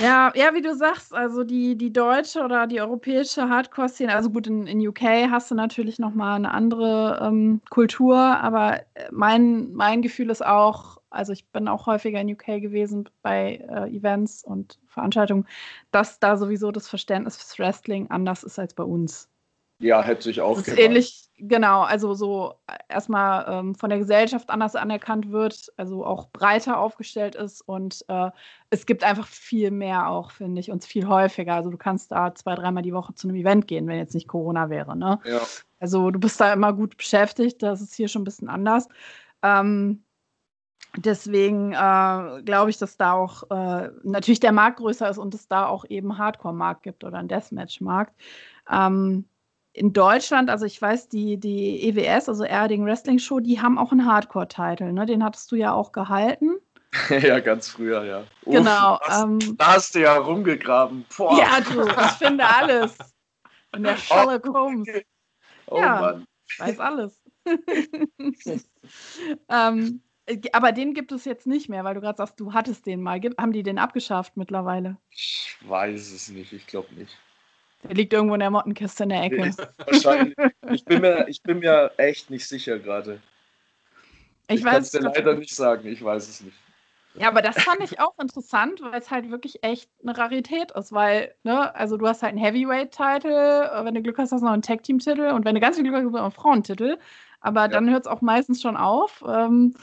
ja, ja, wie du sagst, also die, die deutsche oder die europäische Hardcore-Szene, also gut, in, in UK hast du natürlich nochmal eine andere ähm, Kultur, aber mein, mein Gefühl ist auch, also ich bin auch häufiger in UK gewesen bei äh, Events und Veranstaltungen, dass da sowieso das Verständnis fürs Wrestling anders ist als bei uns. Ja, hätte ich auch. Das ist ähnlich, genau, also so äh, erstmal ähm, von der Gesellschaft anders anerkannt wird, also auch breiter aufgestellt ist und äh, es gibt einfach viel mehr auch, finde ich, und viel häufiger. Also du kannst da zwei, dreimal die Woche zu einem Event gehen, wenn jetzt nicht Corona wäre. Ne? Ja. Also du bist da immer gut beschäftigt, das ist hier schon ein bisschen anders. Ähm, Deswegen äh, glaube ich, dass da auch äh, natürlich der Markt größer ist und es da auch eben Hardcore-Markt gibt oder einen Deathmatch-Markt. Ähm, in Deutschland, also ich weiß, die, die EWS, also Erding Wrestling Show, die haben auch einen Hardcore-Titel. Ne? Den hattest du ja auch gehalten. ja, ganz früher, ja. Uff, genau. Das, ähm, da hast du ja rumgegraben. Boah. Ja, du, ich finde alles. In der Sherlock Holmes. Oh, ja, Mann. Ich weiß alles. ähm, äh, aber den gibt es jetzt nicht mehr, weil du gerade sagst, du hattest den mal. Haben die den abgeschafft mittlerweile? Ich weiß es nicht, ich glaube nicht. Der liegt irgendwo in der Mottenkiste in der Ecke. Wahrscheinlich. Ich bin mir, ich bin mir echt nicht sicher gerade. Ich, ich kann es dir leider nicht sagen, ich weiß es nicht. Ja, aber das fand ich auch interessant, weil es halt wirklich echt eine Rarität ist, weil, ne, also du hast halt einen Heavyweight-Titel, wenn du Glück hast, hast du noch einen Tag-Team-Titel und wenn du ganz viel Glück hast, hast du noch einen Frauentitel. Aber ja. dann hört es auch meistens schon auf. Ähm,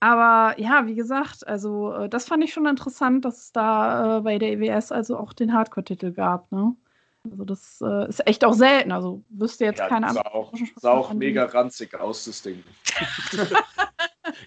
aber ja, wie gesagt, also äh, das fand ich schon interessant, dass es da äh, bei der EWS also auch den Hardcore-Titel gab. Ne? Also das äh, ist echt auch selten. Also wüsste jetzt ja, keine Ahnung. Sah auch, sah auch mega ranzig aus, das Ding.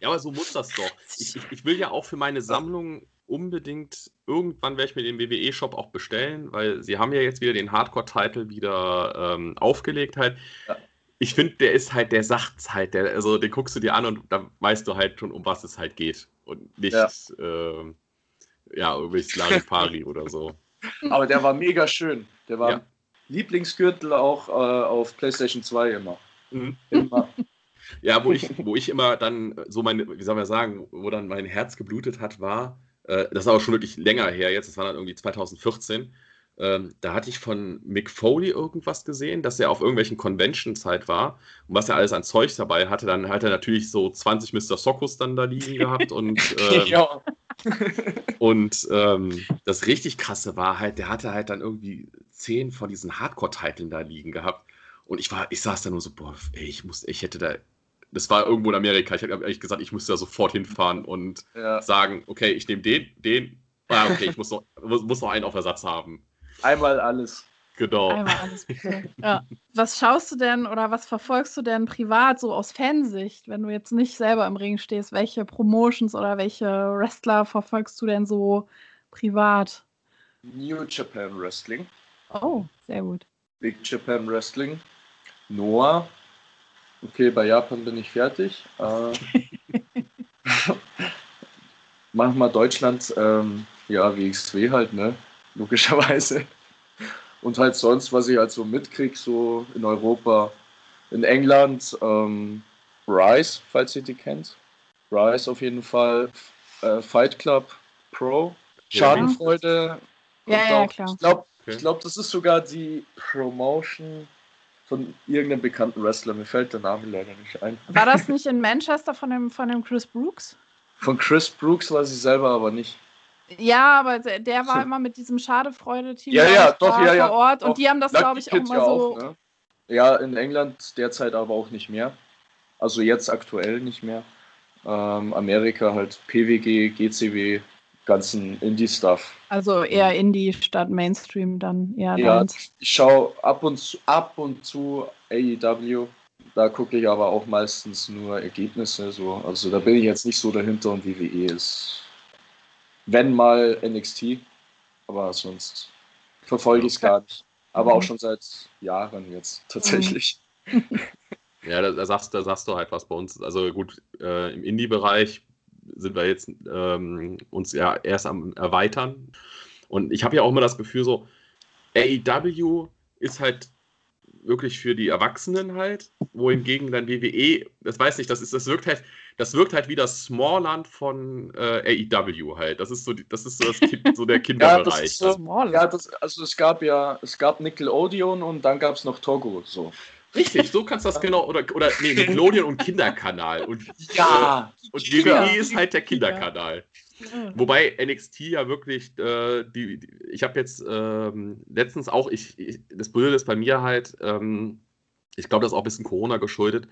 ja, aber so muss das doch. Ich, ich, ich, will ja auch für meine Sammlung unbedingt, irgendwann werde ich mir den WWE-Shop auch bestellen, weil sie haben ja jetzt wieder den Hardcore-Titel wieder ähm, aufgelegt halt. Ja ich finde, der ist halt, der sagt's halt, der, also den guckst du dir an und dann weißt du halt schon, um was es halt geht. Und nicht, ja, äh, ja irgendwie Larifari oder so. Aber der war mega schön. Der war ja. Lieblingsgürtel auch äh, auf PlayStation 2 immer. Mhm. Immer. Ja, wo ich, wo ich immer dann so meine, wie soll man sagen, wo dann mein Herz geblutet hat, war, äh, das ist aber schon wirklich länger her jetzt, das war dann irgendwie 2014 ähm, da hatte ich von Mick Foley irgendwas gesehen, dass er auf irgendwelchen Conventions halt war und was er alles an Zeug dabei hatte. Dann hat er natürlich so 20 Mr. Sokos dann da liegen gehabt und, ähm, ja. und ähm, das richtig krasse war halt, der hatte halt dann irgendwie zehn von diesen Hardcore-Titeln da liegen gehabt. Und ich war, ich saß da nur so, boah, ey, ich muss, ich hätte da, das war irgendwo in Amerika. Ich habe ehrlich gesagt, ich musste da sofort hinfahren und ja. sagen, okay, ich nehme den, den, ah, okay, ich muss noch, muss noch einen auf Ersatz haben. Einmal alles. Genau. Einmal alles. Ja. Was schaust du denn oder was verfolgst du denn privat so aus Fansicht, wenn du jetzt nicht selber im Ring stehst? Welche Promotions oder welche Wrestler verfolgst du denn so privat? New Japan Wrestling. Oh, sehr gut. Big Japan Wrestling. Noah. Okay, bei Japan bin ich fertig. Äh, manchmal Deutschland, ähm, ja, WXW halt, ne? Logischerweise. Und halt sonst, was ich halt so mitkriege, so in Europa, in England, ähm, Rise, falls ihr die kennt. Rise auf jeden Fall. Äh, Fight Club Pro. Schadenfreude. Ja, ja, klar. Ich glaube, okay. glaub, das ist sogar die Promotion von irgendeinem bekannten Wrestler. Mir fällt der Name leider nicht ein. War das nicht in Manchester von dem, von dem Chris Brooks? Von Chris Brooks weiß ich selber aber nicht. Ja, aber der war immer mit diesem Schadefreude-Team ja, ja, doch, ja, ja, vor Ort doch. und die haben das, glaube ich, auch mal ja so. Auch, ne? Ja, in England derzeit aber auch nicht mehr. Also jetzt aktuell nicht mehr. Ähm, Amerika halt PWG, GCW, ganzen Indie-Stuff. Also eher Indie statt Mainstream dann. Ja, Dance. ich schaue ab und zu ab und zu AEW. Da gucke ich aber auch meistens nur Ergebnisse. So. Also da bin ich jetzt nicht so dahinter und WWE ist wenn mal NXT, aber sonst verfolge ich es gar nicht. Aber mhm. auch schon seit Jahren jetzt tatsächlich. Mhm. Ja, da, da, sagst, da sagst du halt was bei uns. Also gut, äh, im Indie-Bereich sind wir jetzt ähm, uns ja erst am Erweitern. Und ich habe ja auch immer das Gefühl, so AEW ist halt wirklich für die Erwachsenen halt, wohingegen dann WWE, das weiß nicht, das ist, das wirkt halt, das wirkt halt wie das Smallland von äh, AEW halt. Das ist so, das ist so, das kind, so der Kinderbereich. ja, das so, ja das, also es gab ja, es gab Nickelodeon und dann gab es noch Togo so. Richtig, so kannst du das genau, oder, oder nee, Nickelodeon und Kinderkanal. Und, ja. Äh, und WWE ist halt der Kinderkanal. Wobei NXT ja wirklich, äh, die, die, ich habe jetzt ähm, letztens auch, ich, ich, das Blöde ist bei mir halt, ähm, ich glaube, das ist auch ein bisschen Corona geschuldet.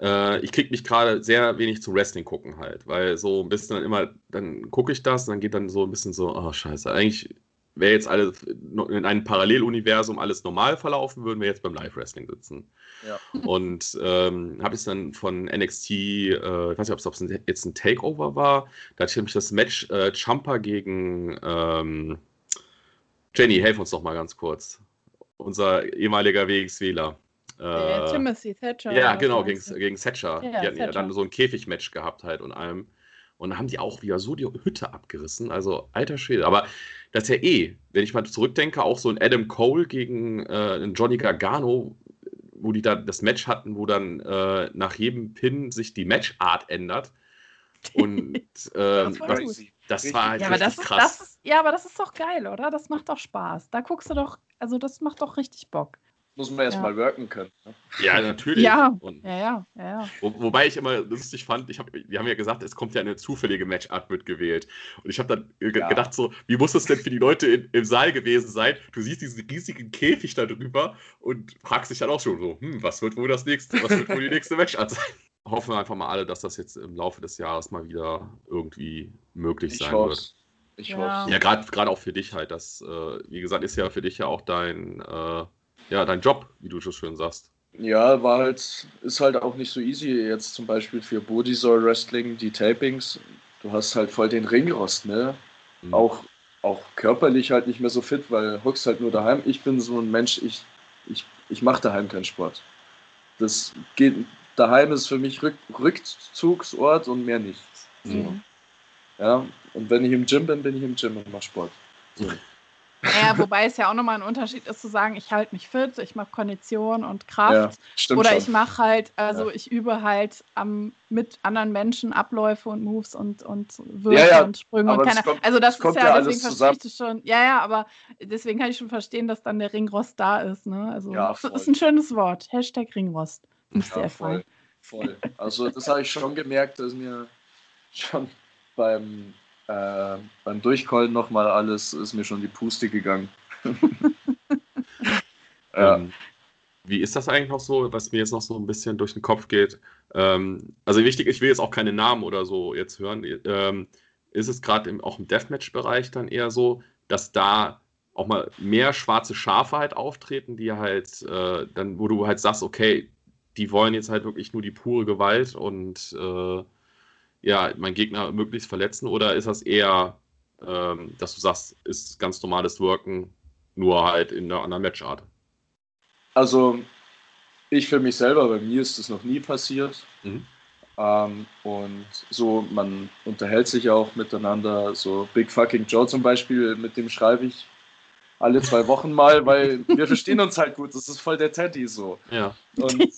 Äh, ich kriege mich gerade sehr wenig zum Wrestling gucken halt, weil so ein bisschen dann immer, dann gucke ich das und dann geht dann so ein bisschen so, oh scheiße, eigentlich wäre jetzt alles in einem Paralleluniversum alles normal verlaufen, würden wir jetzt beim Live-Wrestling sitzen. Ja. Und ähm, habe ich dann von NXT, äh, ich weiß nicht, ob es jetzt ein Takeover war, da hatte ich nämlich das Match äh, Champa gegen ähm, Jenny, helf uns doch mal ganz kurz. Unser ehemaliger WXWler. Äh, Timothy Thatcher. Ja, genau, gegen, gegen Thatcher. Ja, die hatten Thatcher. ja dann so ein Käfigmatch gehabt halt und allem. Und dann haben die auch wieder so die Hütte abgerissen. Also, alter Schwede. Aber das ist ja eh, wenn ich mal zurückdenke, auch so ein Adam Cole gegen äh, einen Johnny Gargano, wo die da das Match hatten, wo dann äh, nach jedem Pin sich die Matchart ändert. Und äh, das, war, das, das war halt ja, aber das, krass. Das ist, ja, aber das ist doch geil, oder? Das macht doch Spaß. Da guckst du doch, also das macht doch richtig Bock muss man erst ja. mal worken können. Ne? Ja, natürlich. Ja, und ja, ja, ja. Wo, wobei ich immer lustig fand, ich hab, wir haben ja gesagt, es kommt ja eine zufällige Matchart mitgewählt. Und ich habe dann ja. gedacht, so, wie muss das denn für die Leute in, im Saal gewesen sein? Du siehst diesen riesigen Käfig da drüber und fragst dich dann auch schon so, hm, was wird wohl das nächste, was wird wohl die nächste Matchart sein? Hoffen wir einfach mal alle, dass das jetzt im Laufe des Jahres mal wieder irgendwie möglich ich sein hoff's. wird. Ich ja. hoffe. Ja, gerade auch für dich halt. Das, äh, wie gesagt, ist ja für dich ja auch dein äh, ja, dein Job, wie du so schön sagst. Ja, war halt, ist halt auch nicht so easy. Jetzt zum Beispiel für Bodysoil Wrestling, die Tapings. Du hast halt voll den Ringrost, ne? Mhm. Auch, auch körperlich halt nicht mehr so fit, weil hockst halt nur daheim. Ich bin so ein Mensch, ich, ich, ich mache daheim keinen Sport. Das geht, daheim ist für mich Rück, Rückzugsort und mehr nichts. So. Mhm. Ja, und wenn ich im Gym bin, bin ich im Gym und mache Sport. So. Naja, wobei es ja auch nochmal ein Unterschied ist zu sagen, ich halte mich fit, ich mache Kondition und Kraft. Ja, oder schon. ich mache halt, also ja. ich übe halt am, mit anderen Menschen Abläufe und Moves und, und Würfe ja, und Sprünge und keine kommt, Also das ist ja, deswegen verstehe ich schon. Ja, ja, aber deswegen kann ich schon verstehen, dass dann der Ringrost da ist. Ne? Also das ist ein schönes Wort. Hashtag Ringrost. Müsste ja, voll, voll. Also das habe ich schon gemerkt, dass mir schon beim äh, beim Durchkollen nochmal alles ist mir schon die Puste gegangen. Ähm, wie ist das eigentlich noch so, was mir jetzt noch so ein bisschen durch den Kopf geht? Ähm, also wichtig, ich will jetzt auch keine Namen oder so jetzt hören. Ähm, ist es gerade auch im Deathmatch-Bereich dann eher so, dass da auch mal mehr schwarze Schafe halt auftreten, die halt äh, dann, wo du halt sagst, okay, die wollen jetzt halt wirklich nur die pure Gewalt und äh, ja, meinen Gegner möglichst verletzen? Oder ist das eher, ähm, dass du sagst, ist ganz normales Worken, nur halt in einer anderen Matchart? Also, ich für mich selber, bei mir ist das noch nie passiert. Mhm. Ähm, und so, man unterhält sich auch miteinander. So Big Fucking Joe zum Beispiel, mit dem schreibe ich alle zwei Wochen mal, weil wir verstehen uns halt gut. Das ist voll der Teddy so. Ja. Und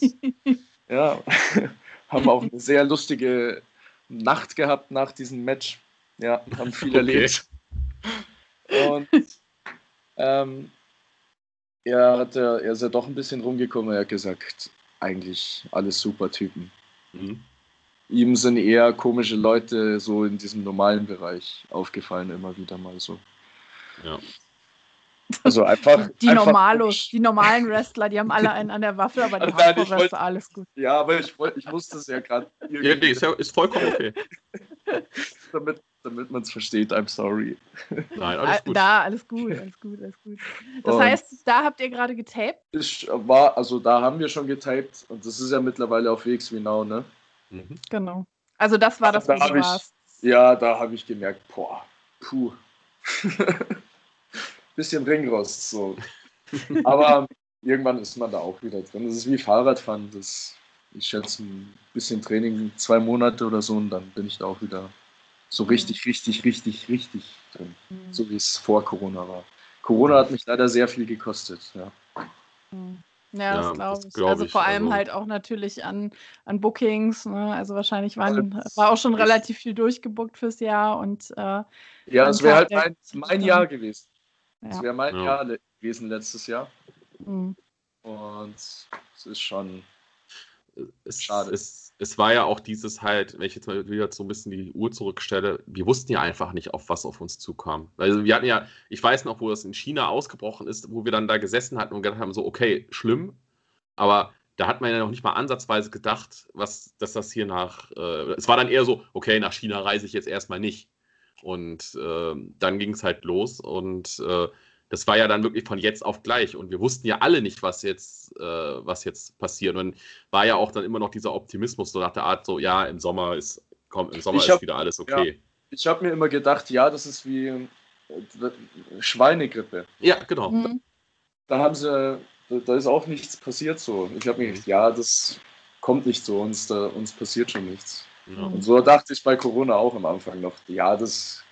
ja, haben auch eine sehr lustige Nacht gehabt nach diesem Match. Ja, haben viel okay. erlebt. Und ähm, er, hat, er ist ja doch ein bisschen rumgekommen. Er hat gesagt, eigentlich alles super Typen. Mhm. Ihm sind eher komische Leute so in diesem normalen Bereich aufgefallen, immer wieder mal so. Ja. Also einfach. Die einfach Normalos, die normalen Wrestler, die haben alle einen an der Waffe, aber die Hardcore-Wrestler, alles gut. Ja, aber ich, wollt, ich musste es ja gerade. Ja, nee, ist, ja, ist vollkommen okay. damit damit man es versteht, I'm sorry. Nein, alles gut. Da, alles gut, alles gut, alles gut. Das und heißt, da habt ihr gerade getaped? Ich war, also da haben wir schon getaped und das ist ja mittlerweile auf WXW Now, ne? Mhm. Genau. Also das war das, da wo du warst. Ja, da habe ich gemerkt, boah, puh. Bisschen Ringrost so. Aber irgendwann ist man da auch wieder drin. Das ist wie Fahrradfahren. Das, ich schätze ein bisschen Training, zwei Monate oder so, und dann bin ich da auch wieder so richtig, richtig, richtig, richtig drin. Mhm. So wie es vor Corona war. Corona hat mich leider sehr viel gekostet, ja. Mhm. Ja, das ja, glaube ich. Glaub also vor allem also, halt auch natürlich an, an Bookings. Ne? Also wahrscheinlich waren, war auch schon relativ viel durchgebuckt fürs Jahr und äh, ja, es wäre halt mein, mein Jahr gewesen. Es ja. wäre mein ja. Jahr gewesen letztes Jahr. Mhm. Und es ist schon es, schade. Es, es war ja auch dieses halt, wenn ich jetzt mal wieder so ein bisschen die Uhr zurückstelle, wir wussten ja einfach nicht, auf was auf uns zukam. Also wir hatten ja, ich weiß noch, wo das in China ausgebrochen ist, wo wir dann da gesessen hatten und gedacht haben, so, okay, schlimm, aber da hat man ja noch nicht mal ansatzweise gedacht, was, dass das hier nach, äh, es war dann eher so, okay, nach China reise ich jetzt erstmal nicht. Und äh, dann ging es halt los und äh, das war ja dann wirklich von jetzt auf gleich und wir wussten ja alle nicht, was jetzt, äh, was jetzt passiert. Und war ja auch dann immer noch dieser Optimismus so nach der Art, so ja, im Sommer ist, komm, im Sommer hab, ist wieder alles okay. Ja, ich habe mir immer gedacht, ja, das ist wie äh, Schweinegrippe. Ja, genau. Mhm. Da haben sie, da ist auch nichts passiert so. Ich habe mir gedacht, ja, das kommt nicht so, uns, da, uns passiert schon nichts. Ja. Und so dachte ich bei Corona auch am Anfang noch, ja, das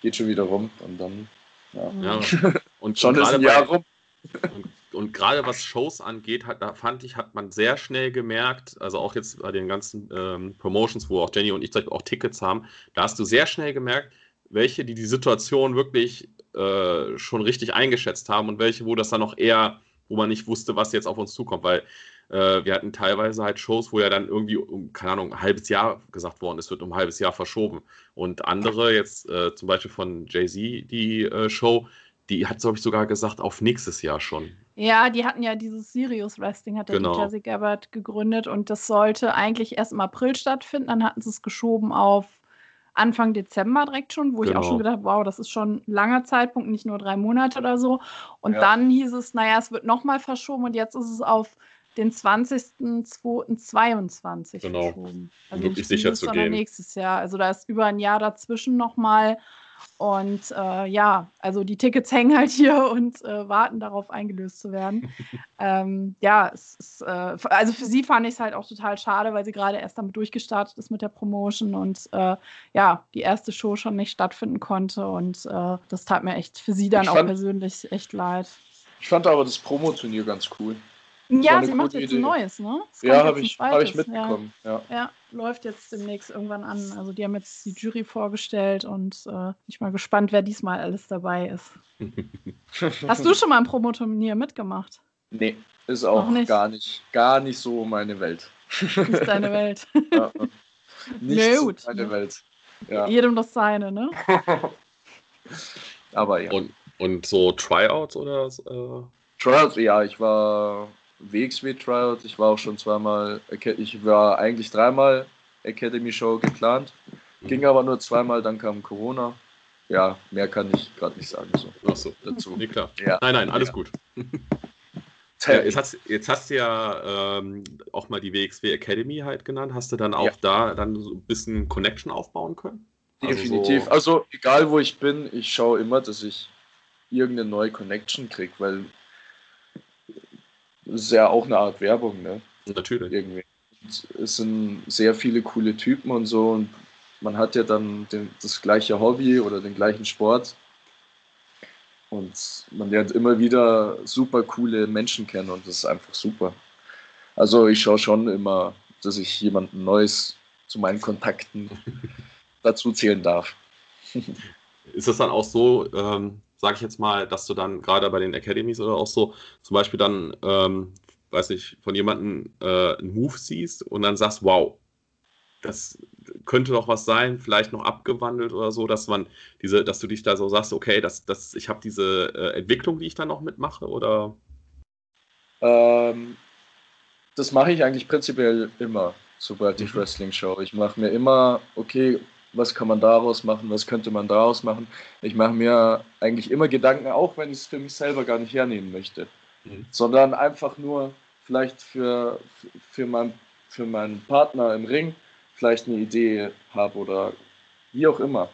geht schon wieder rum und dann ja. ja. Und schon ist ein Jahr rum. Und, und gerade was Shows angeht, hat, da fand ich, hat man sehr schnell gemerkt, also auch jetzt bei den ganzen ähm, Promotions, wo auch Jenny und ich auch Tickets haben, da hast du sehr schnell gemerkt, welche, die die Situation wirklich äh, schon richtig eingeschätzt haben und welche, wo das dann noch eher, wo man nicht wusste, was jetzt auf uns zukommt, weil wir hatten teilweise halt Shows, wo ja dann irgendwie um, keine Ahnung, ein halbes Jahr gesagt worden ist, wird um ein halbes Jahr verschoben. Und andere, jetzt äh, zum Beispiel von Jay-Z, die äh, Show, die hat, glaube ich, sogar gesagt, auf nächstes Jahr schon. Ja, die hatten ja dieses Sirius Wrestling, hat der genau. Jesse Gabbard gegründet und das sollte eigentlich erst im April stattfinden. Dann hatten sie es geschoben auf Anfang Dezember direkt schon, wo genau. ich auch schon genau. gedacht wow, das ist schon ein langer Zeitpunkt, nicht nur drei Monate oder so. Und ja. dann hieß es, naja, es wird nochmal verschoben und jetzt ist es auf den 20.02.22 genau. verschoben. Also wirklich sicher zu gehen. nächstes Jahr. Also da ist über ein Jahr dazwischen nochmal. Und äh, ja, also die Tickets hängen halt hier und äh, warten darauf, eingelöst zu werden. ähm, ja, es ist, äh, also für sie fand ich es halt auch total schade, weil sie gerade erst damit durchgestartet ist mit der Promotion und äh, ja, die erste Show schon nicht stattfinden konnte. Und äh, das tat mir echt für sie dann ich auch persönlich echt leid. Ich fand aber das Promoturnier ganz cool. Ja, sie macht jetzt Idee. ein neues, ne? ja, habe ich, hab ich mitbekommen. Ja. ja. ja. läuft jetzt demnächst irgendwann an. Also die haben jetzt die Jury vorgestellt und äh, ich mal gespannt, wer diesmal alles dabei ist. Hast du schon mal ein Promoturnier mitgemacht? Nee, ist auch nicht. gar nicht, gar nicht so meine Welt. Nicht deine Welt. ja, nicht nee, gut. meine ne? Welt. Ja. Jedem das seine, ne? Aber ja. Und, und so Tryouts oder äh, Tryout, ja, ich war WXW Tryout, ich war auch schon zweimal, ich war eigentlich dreimal Academy Show geplant, ging aber nur zweimal, dann kam Corona. Ja, mehr kann ich gerade nicht sagen. So. Ach so, dazu. Nee, klar. Ja. Nein, nein, alles ja. gut. Ja, jetzt, hast, jetzt hast du ja ähm, auch mal die WXW Academy halt genannt. Hast du dann auch ja. da dann so ein bisschen Connection aufbauen können? Also Definitiv. So also egal wo ich bin, ich schaue immer, dass ich irgendeine neue Connection kriege, weil das ist ja auch eine Art Werbung, ne? Natürlich. Irgendwie. Es sind sehr viele coole Typen und so und man hat ja dann den, das gleiche Hobby oder den gleichen Sport und man lernt immer wieder super coole Menschen kennen und das ist einfach super. Also ich schaue schon immer, dass ich jemanden Neues zu meinen Kontakten dazu zählen darf. Ist das dann auch so, ähm, sage ich jetzt mal, dass du dann gerade bei den Academies oder auch so zum Beispiel dann, ähm, weiß ich, von jemandem äh, einen Move siehst und dann sagst, wow, das könnte doch was sein, vielleicht noch abgewandelt oder so, dass man diese, dass du dich da so sagst, okay, das, das, ich habe diese äh, Entwicklung, die ich da noch mitmache, oder? Ähm, das mache ich eigentlich prinzipiell immer, sobald ich mhm. Wrestling schaue. Ich mache mir immer, okay, was kann man daraus machen, was könnte man daraus machen. Ich mache mir eigentlich immer Gedanken, auch wenn ich es für mich selber gar nicht hernehmen möchte, mhm. sondern einfach nur vielleicht für, für, mein, für meinen Partner im Ring vielleicht eine Idee habe oder wie auch immer.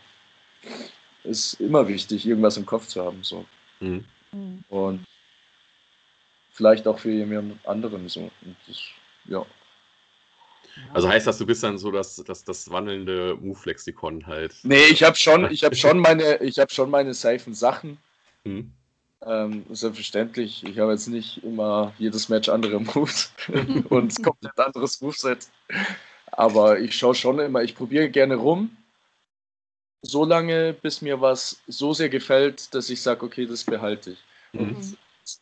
Ist immer wichtig, irgendwas im Kopf zu haben. So. Mhm. mhm. Und vielleicht auch für jemand anderen so. Und das, ja. Also heißt das, du bist dann so das, das, das wandelnde Move-Lexikon halt. Nee, ich habe schon, ich habe schon meine, ich schon meine safen Sachen. Mhm. Ähm, selbstverständlich. Ich habe jetzt nicht immer jedes Match andere Moves und komplett anderes Moveset. Aber ich schaue schon immer, ich probiere gerne rum, so lange, bis mir was so sehr gefällt, dass ich sage, okay, das behalte ich. Mhm.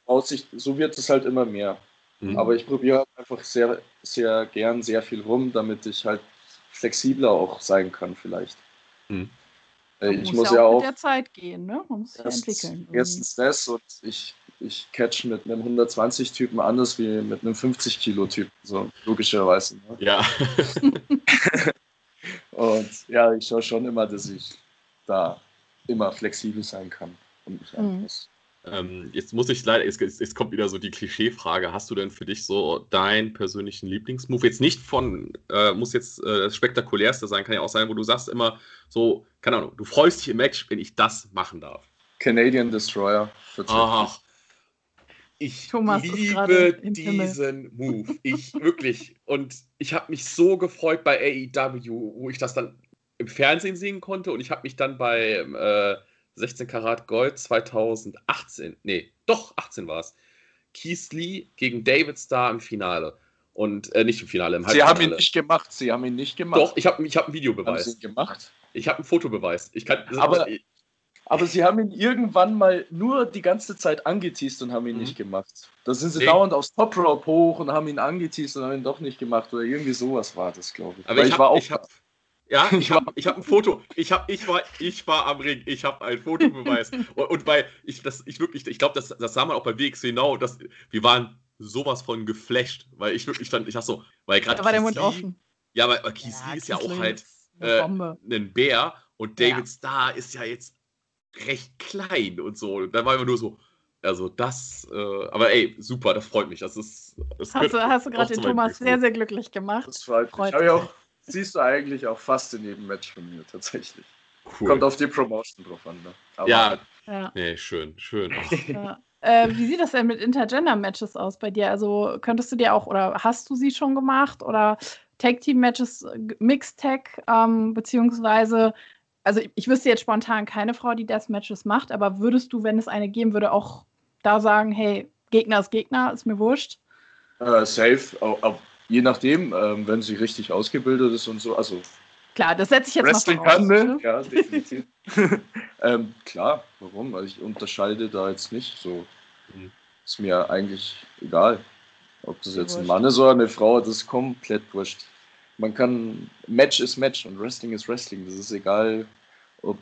Und so wird es halt immer mehr. Mhm. Aber ich probiere einfach sehr, sehr gern sehr viel rum, damit ich halt flexibler auch sein kann, vielleicht. Mhm. Äh, ich muss, muss ja auch mit der Zeit gehen, ne? Man muss sich entwickeln. Erstens das und ich ich catch mit einem 120-Typen anders wie mit einem 50-Kilo-Typen, so logischerweise. Ne? Ja. und ja, ich schaue schon immer, dass ich da immer flexibel sein kann und mich mhm. Ähm, jetzt muss ich leider, jetzt, jetzt, kommt wieder so die Klischeefrage. Hast du denn für dich so deinen persönlichen Lieblingsmove? Jetzt nicht von, äh, muss jetzt äh, das spektakulärste sein, kann ja auch sein, wo du sagst immer so, keine Ahnung, du freust dich im Match, wenn ich das machen darf. Canadian Destroyer. Ach, ich Thomas liebe diesen Move. Ich wirklich. Und ich habe mich so gefreut bei AEW, wo ich das dann im Fernsehen sehen konnte. Und ich habe mich dann bei äh, 16 Karat Gold 2018, nee, doch, 18 war es. Keith Lee gegen David Starr im Finale. Und äh, nicht im Finale, im Halbfinale. Sie haben ihn nicht gemacht. Sie haben ihn nicht gemacht. Doch, ich habe ich hab einen Videobeweis. Haben Sie ihn gemacht? Ich habe einen Fotobeweis. Ich kann, aber, aber sie haben ihn irgendwann mal nur die ganze Zeit angeteased und haben ihn mhm. nicht gemacht. Da sind sie nee. dauernd aufs Top Rope hoch und haben ihn angeteased und haben ihn doch nicht gemacht. Oder irgendwie sowas war das, glaube ich. Aber Weil ich, ich hab, war auch. Ich hab, ja, ich habe ich hab ein Foto. Ich, hab, ich, war, ich war am Ring. Ich habe einen Fotobeweis. und, und bei, ich, das, ich wirklich, ich glaube, das, das sah man auch bei WXW genau. Das, wir waren sowas von geflasht, weil ich wirklich stand, ich dachte so, weil gerade. Da war der Mund offen. Ja, weil, weil Keith ja, ist ja auch halt äh, ein Bär und David ja. Starr ist ja jetzt recht klein und so. Und dann war immer nur so, also das, äh, aber ey, super, das freut mich. Das ist. Das hast, du, hast du gerade den Thomas sehr, sehr glücklich gemacht. Das freut, freut mich. Auch, siehst du eigentlich auch fast in jedem Match von mir tatsächlich. Cool. Kommt auf die Promotion drauf an. Ne? Aber ja, ja. Nee, schön, schön. Ja. Äh, wie sieht das denn mit Intergender-Matches aus bei dir? Also könntest du dir auch, oder hast du sie schon gemacht? Oder Tag-Team-Matches, Mixed-Tag, ähm, beziehungsweise also ich wüsste jetzt spontan keine Frau, die Deathmatches macht, aber würdest du, wenn es eine geben würde, auch da sagen, hey, Gegner ist Gegner, ist mir wurscht? Äh, safe, auch, auch, je nachdem, ähm, wenn sie richtig ausgebildet ist und so, also Klar, das setze ich jetzt Wrestling mal voraus. kann, ne? Ja, definitiv. ähm, klar, warum? Also ich unterscheide da jetzt nicht so. Mhm. Ist mir eigentlich egal. Ob das jetzt ein Mann ist oder eine Frau, das ist komplett wurscht man kann, Match ist Match und Wrestling ist Wrestling. Das ist egal, ob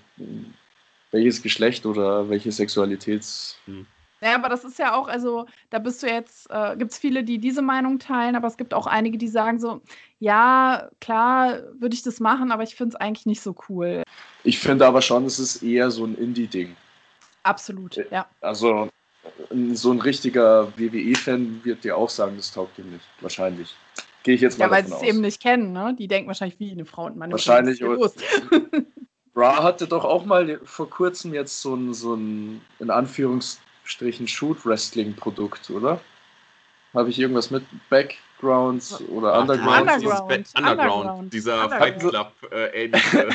welches Geschlecht oder welche Sexualität hm. Ja, aber das ist ja auch, also da bist du jetzt, äh, gibt es viele, die diese Meinung teilen, aber es gibt auch einige, die sagen so, ja, klar würde ich das machen, aber ich finde es eigentlich nicht so cool. Ich finde aber schon, es ist eher so ein Indie-Ding. Absolut, äh, ja. Also so ein richtiger WWE-Fan wird dir auch sagen, das taugt ihm nicht. Wahrscheinlich. Gehe ich jetzt mal Ja, weil sie es eben nicht kennen, ne? Die denken wahrscheinlich, wie eine Frau und Mann. Wahrscheinlich. Bra hatte doch auch mal vor kurzem jetzt so ein, so ein in Anführungsstrichen Shoot-Wrestling-Produkt, oder? Habe ich irgendwas mit Backgrounds oder Ach, Underground? Underground. Underground. Dieser Fight Club äh, ähnliche.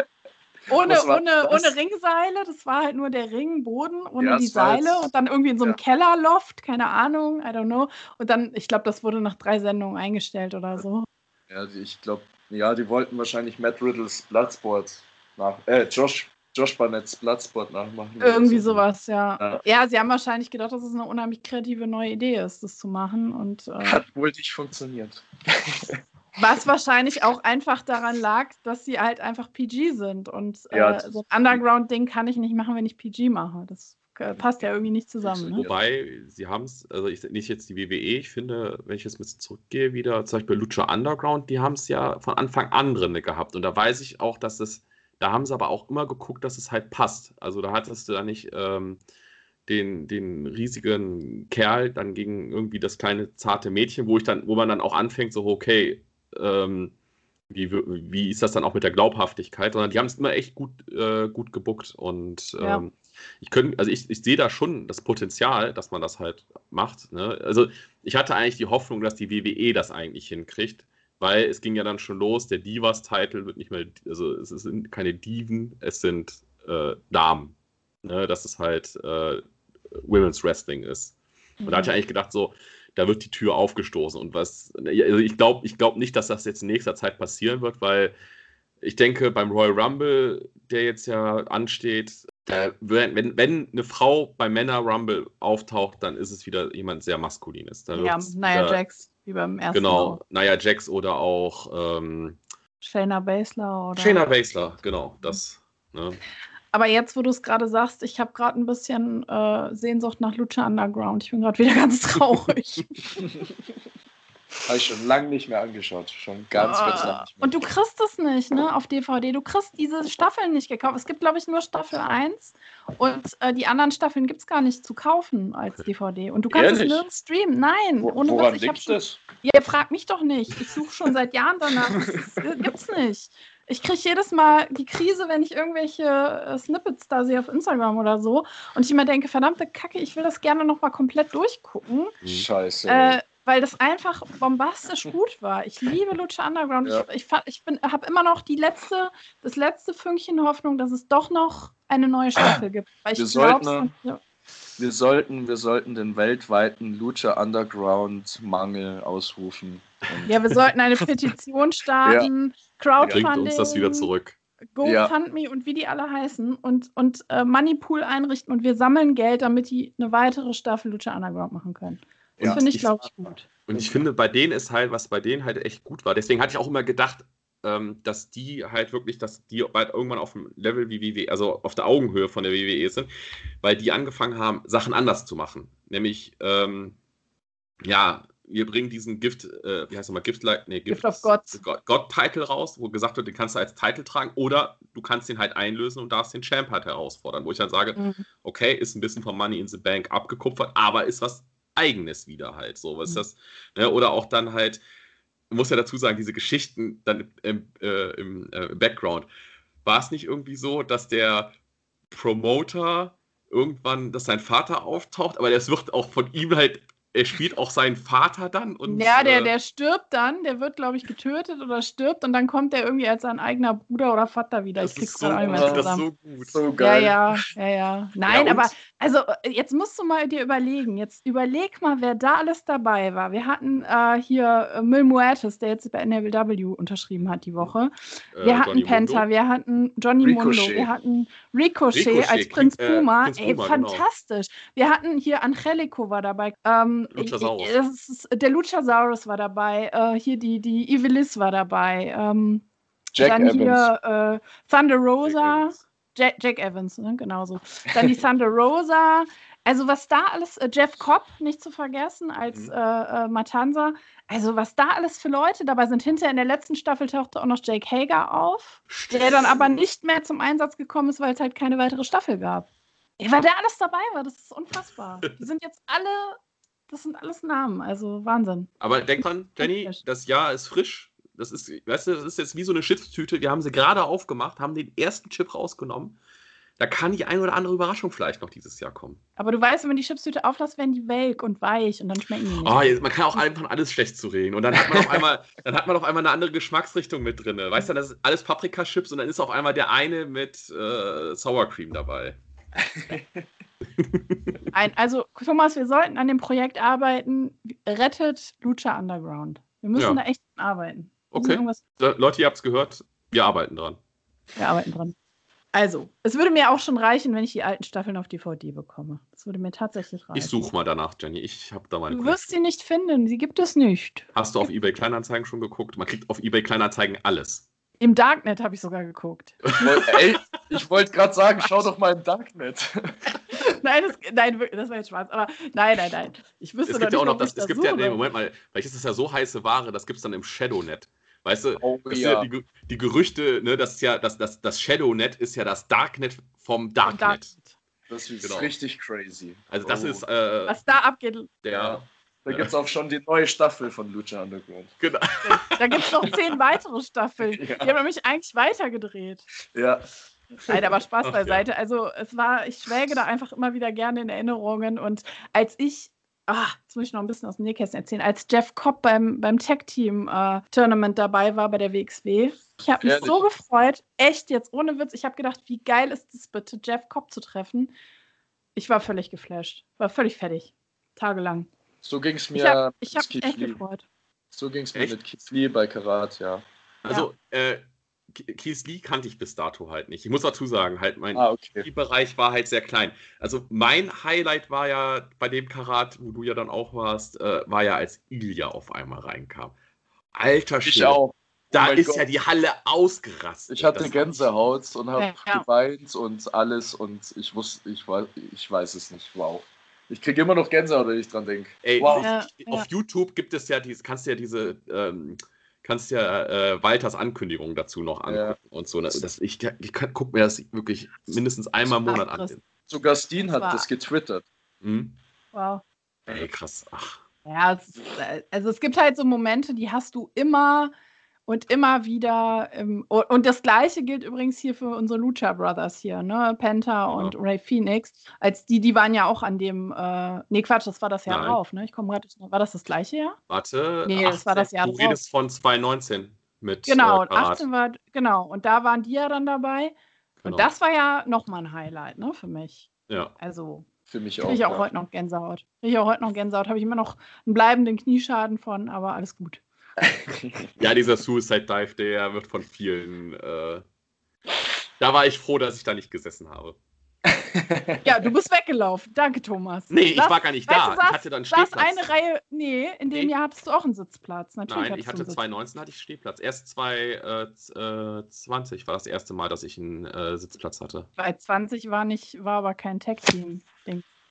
ohne, ohne, ohne Ringseile, das war halt nur der Ringboden, ohne ja, die Seile und dann irgendwie in so einem ja. Kellerloft, keine Ahnung, I don't know. Und dann, ich glaube, das wurde nach drei Sendungen eingestellt oder so. Ja, ich glaube, ja, die wollten wahrscheinlich Matt Riddles Bloodsport nach, äh, Josh, Josh Barnetts Bloodsport nachmachen. Irgendwie so. sowas, ja. ja. ja. sie haben wahrscheinlich gedacht, dass es eine unheimlich kreative neue Idee ist, das zu machen. Und, äh, Hat wohl nicht funktioniert. Was wahrscheinlich auch einfach daran lag, dass sie halt einfach PG sind. Und äh, ja, so ein Underground-Ding kann ich nicht machen, wenn ich PG mache. Das äh, passt ja irgendwie nicht zusammen. Ne? Wobei, sie haben es, also ich, nicht jetzt die WWE, ich finde, wenn ich jetzt ein bisschen zurückgehe, wieder, zum Beispiel Lucha Underground, die haben es ja von Anfang an drin gehabt. Und da weiß ich auch, dass es da haben sie aber auch immer geguckt, dass es halt passt. Also da hattest du da nicht ähm, den, den riesigen Kerl dann gegen irgendwie das kleine zarte Mädchen, wo ich dann, wo man dann auch anfängt, so, okay, ähm, wie, wie ist das dann auch mit der Glaubhaftigkeit? Sondern die haben es immer echt gut, äh, gut gebuckt. Und ähm, ja. ich könnte, also ich, ich sehe da schon das Potenzial, dass man das halt macht. Ne? Also ich hatte eigentlich die Hoffnung, dass die WWE das eigentlich hinkriegt weil es ging ja dann schon los, der Divas-Title wird nicht mehr, also es sind keine Diven, es sind äh, Damen. Ne? Dass es halt äh, Women's Wrestling ist. Und mhm. da hatte ich eigentlich gedacht, so, da wird die Tür aufgestoßen. Und was, also ich glaube ich glaub nicht, dass das jetzt in nächster Zeit passieren wird, weil ich denke, beim Royal Rumble, der jetzt ja ansteht, da, wenn, wenn eine Frau beim Männer Rumble auftaucht, dann ist es wieder jemand sehr Maskulines. Ja, naja, Jax. Wie beim ersten Genau, auch. Naya Jax oder auch ähm, Shayna Baszler. Oder? Shayna Baszler, genau, das. Ne? Aber jetzt, wo du es gerade sagst, ich habe gerade ein bisschen äh, Sehnsucht nach Lucha Underground. Ich bin gerade wieder ganz traurig. Habe ich schon lange nicht mehr angeschaut. Schon ganz, ganz lange nicht mehr. Und du kriegst es nicht, ne, auf DVD. Du kriegst diese Staffeln nicht gekauft. Es gibt, glaube ich, nur Staffel 1 und äh, die anderen Staffeln gibt es gar nicht zu kaufen als DVD. Und du kannst Ehrlich? es nirgends streamen. Nein, Wo, ohne woran was. Ich liegt das? Ihr fragt mich doch nicht. Ich suche schon seit Jahren danach. Das äh, gibt's nicht. Ich kriege jedes Mal die Krise, wenn ich irgendwelche äh, Snippets da sehe auf Instagram oder so und ich immer denke, verdammte Kacke, ich will das gerne nochmal komplett durchgucken. Scheiße. Äh, weil das einfach bombastisch gut war. Ich liebe Lucha Underground. Ja. Ich, ich, ich habe immer noch die letzte, das letzte Fünkchen Hoffnung, dass es doch noch eine neue Staffel gibt. Weil wir, sollten, ja. wir, sollten, wir sollten den weltweiten Lucha Underground Mangel ausrufen. Ja, wir sollten eine Petition starten, ja. Crowdfunding. Bringt uns das wieder zurück. GoFundMe ja. und wie die alle heißen und, und äh, Moneypool einrichten und wir sammeln Geld, damit die eine weitere Staffel Lucha Underground machen können. Das ja. finde ich, glaube ich, gut. Und ich finde, bei denen ist halt, was bei denen halt echt gut war. Deswegen hatte ich auch immer gedacht, ähm, dass die halt wirklich, dass die bald irgendwann auf dem Level wie WWE, also auf der Augenhöhe von der WWE sind, weil die angefangen haben, Sachen anders zu machen. Nämlich, ähm, ja, wir bringen diesen Gift, äh, wie heißt nochmal, Gift, nee, Gift, Gift of God. God-Title raus, wo gesagt wird, den kannst du als Titel tragen oder du kannst den halt einlösen und darfst den Champ halt herausfordern, wo ich dann sage, mhm. okay, ist ein bisschen von Money in the Bank abgekupfert, aber ist was Eigenes wieder halt. So, was mhm. das, ne? Oder auch dann halt, muss ja dazu sagen, diese Geschichten dann im, äh, im äh, Background. War es nicht irgendwie so, dass der Promoter irgendwann, dass sein Vater auftaucht, aber das wird auch von ihm halt er spielt auch seinen Vater dann. Und, ja, der, äh, der stirbt dann, der wird, glaube ich, getötet oder stirbt und dann kommt er irgendwie als sein eigener Bruder oder Vater wieder. Das ich krieg's so, gerade Das ist so gut. So geil. Ja, ja, ja, ja. Nein, ja, aber also jetzt musst du mal dir überlegen, jetzt überleg mal, wer da alles dabei war. Wir hatten äh, hier äh, Mil Muertes, der jetzt bei NWW unterschrieben hat die Woche. Äh, wir äh, hatten Johnny Penta, Mundo. wir hatten Johnny Ricochet. Mundo, wir hatten Ricochet, Ricochet als Prinz äh, Puma. Prinz Ey, Puma, genau. fantastisch. Genau. Wir hatten hier Angelico war dabei. Ähm, Luchasaurus. Ist, der Luchasaurus war dabei. Äh, hier die, die Evilis war dabei. Ähm, Jack dann Evans. hier äh, Thunder Rosa. Jack Evans, Jack, Jack Evans ne? genau so. Dann die Thunder Rosa. Also was da alles, äh, Jeff Cobb nicht zu vergessen als mhm. äh, äh, Matanza, also was da alles für Leute dabei sind. Hinterher in der letzten Staffel tauchte auch noch Jake Hager auf, der dann aber nicht mehr zum Einsatz gekommen ist, weil es halt keine weitere Staffel gab. Weil der alles dabei war, das ist unfassbar. Die sind jetzt alle, das sind alles Namen, also Wahnsinn. Aber denk dran, Jenny, das Jahr ist frisch. Das ist, weißt du, das ist jetzt wie so eine Chipstüte. Wir haben sie gerade aufgemacht, haben den ersten Chip rausgenommen da kann die ein oder andere Überraschung vielleicht noch dieses Jahr kommen. Aber du weißt, wenn man die Chipstüte auflässt, werden die welk und weich und dann schmecken die nicht. Oh, man kann auch einfach alles schlecht zu reden. Und dann hat man auf einmal, dann hat man auf einmal eine andere Geschmacksrichtung mit drin. Weißt du, das ist alles Paprika-Chips und dann ist auf einmal der eine mit äh, Sour Cream dabei. Ein, also, Thomas, wir sollten an dem Projekt arbeiten. Rettet Lucha Underground. Wir müssen ja. da echt arbeiten. Okay. Leute, ihr habt es gehört. Wir arbeiten dran. Wir arbeiten dran. Also, es würde mir auch schon reichen, wenn ich die alten Staffeln auf DVD bekomme. Das würde mir tatsächlich reichen. Ich suche mal danach, Jenny. Ich habe da mal. Du wirst sie nicht finden. Sie gibt es nicht. Hast du auf eBay Kleinanzeigen schon geguckt? Man kriegt auf eBay Kleinanzeigen alles. Im Darknet habe ich sogar geguckt. ich wollte gerade sagen, schau doch mal im Darknet. nein, das, nein, das war jetzt schwarz. Aber nein, nein, nein. Ich wüsste es gibt ja auch noch das. Es gibt ja, nee, Moment mal, vielleicht ist das ja so heiße Ware, das gibt es dann im Shadownet. Weißt du, oh, ja. Ja die, die, Gerüchte, ne, das ist ja, das, das, das Shadownet ist ja das Darknet vom Darknet. Darknet. Das ist genau. richtig crazy. Also das oh. ist. Äh, Was da abgeht. Der, ja. Da gibt es auch schon die neue Staffel von Lucha Underground. Genau. Da gibt es noch zehn weitere Staffeln. Ja. Die haben nämlich eigentlich weitergedreht. Ja. Nein, aber Spaß Ach, beiseite. Ja. Also es war, ich schwelge da einfach immer wieder gerne in Erinnerungen. Und als ich ah, jetzt muss ich noch ein bisschen aus dem Nähkästchen erzählen, als Jeff Cobb beim, beim Tag-Team-Tournament äh, dabei war bei der WXW. Ich habe mich so gefreut, echt jetzt ohne Witz. Ich habe gedacht, wie geil ist es bitte, Jeff Cobb zu treffen. Ich war völlig geflasht, war völlig fertig, tagelang. So ging es mir. Ich habe hab echt gefreut. So ging es mir mit Keith Lee bei Karat, ja. Also, ja. äh, Keith Lee kannte ich bis dato halt nicht. Ich muss dazu sagen, halt mein ah, okay. Bereich war halt sehr klein. Also mein Highlight war ja bei dem Karat, wo du ja dann auch warst, äh, war ja als Ilya auf einmal reinkam. Alter Schwede. Ich auch. Da oh ist Gott. ja die Halle ausgerastet. Ich hatte Gänsehaut und habe ja. geweint und alles und ich wusste, ich weiß, ich weiß es nicht. Wow. Ich kriege immer noch Gänsehaut, wenn ich dran denke. Ey, wow. ja, auf ja. YouTube gibt es ja diese, kannst du ja diese ähm, kannst ja äh, Walters Ankündigung dazu noch angucken ja. und so. Das, ich ich gucke mir das wirklich mindestens einmal im Monat an. Sogar Steen hat das getwittert. Mhm. Wow. Ey, krass. Ach. Ja, also es gibt halt so Momente, die hast du immer und immer wieder. Im, und das gleiche gilt übrigens hier für unsere Lucha Brothers hier, ne? Penta und ja. Ray Phoenix. Als die, die waren ja auch an dem, äh, nee, Quatsch, das war das Jahr Nein. drauf, ne? Ich komme gerade, war das das gleiche Jahr? Warte, nee, 18, das war das Jahr du drauf. Du redest von 2019 mit. Genau, äh, 18 war, genau, und da waren die ja dann dabei. Genau. Und das war ja nochmal ein Highlight, ne, für mich. Ja. Also. Für mich auch. Ich auch ja. heute noch Gänsehaut. Ich auch heute noch Gänsehaut. Habe ich immer noch einen bleibenden Knieschaden von, aber alles gut. ja, dieser Suicide Dive, der wird von vielen. Äh, da war ich froh, dass ich da nicht gesessen habe. ja, du bist weggelaufen. Danke, Thomas. Nee, ich war gar nicht da. Du, saß, ich hatte dann Stehplatz. eine Reihe. Nee, in dem nee. Jahr hattest du auch einen Sitzplatz. Natürlich Nein, ich hatte 2019 hatte ich Stehplatz. Erst 2020 äh, war das erste Mal, dass ich einen äh, Sitzplatz hatte. Bei 20 war nicht, war aber kein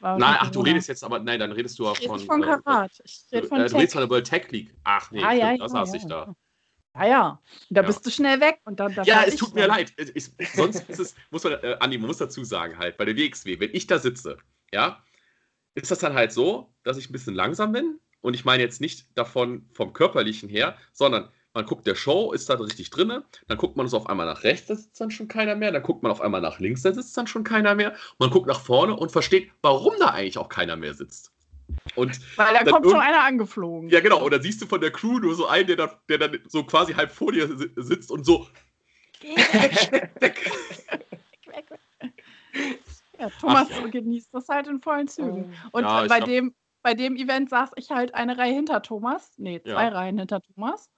Tag-Team-Ding. Nein, ach, du redest jetzt aber, nein, dann redest du auch von. Ich von äh, Karat. Ich rede von äh, du redest von der World Tech League. Ach nee, ah, ja, ja, da saß ja, ich da. Ja, ja. Da ja. bist du schnell weg. Und dann, ja, es tut mir leid. Ich, sonst ist es, muss man, äh, Andi, man muss dazu sagen, halt, bei der WXW, wenn ich da sitze, ja, ist das dann halt so, dass ich ein bisschen langsam bin. Und ich meine jetzt nicht davon vom Körperlichen her, sondern man guckt der Show, ist da richtig drin, dann guckt man so auf einmal nach rechts, da sitzt dann schon keiner mehr, dann guckt man auf einmal nach links, da sitzt dann schon keiner mehr, man guckt nach vorne und versteht, warum da eigentlich auch keiner mehr sitzt. Und Weil da kommt schon einer angeflogen. Ja, genau. Und dann siehst du von der Crew nur so einen, der, da, der dann so quasi halb vor dir sitzt und so. weg, weg, weg. Ja, Thomas Ach, ja. genießt das halt in vollen Zügen. Und ja, bei, dem, bei dem Event saß ich halt eine Reihe hinter Thomas. Nee, zwei ja. Reihen hinter Thomas.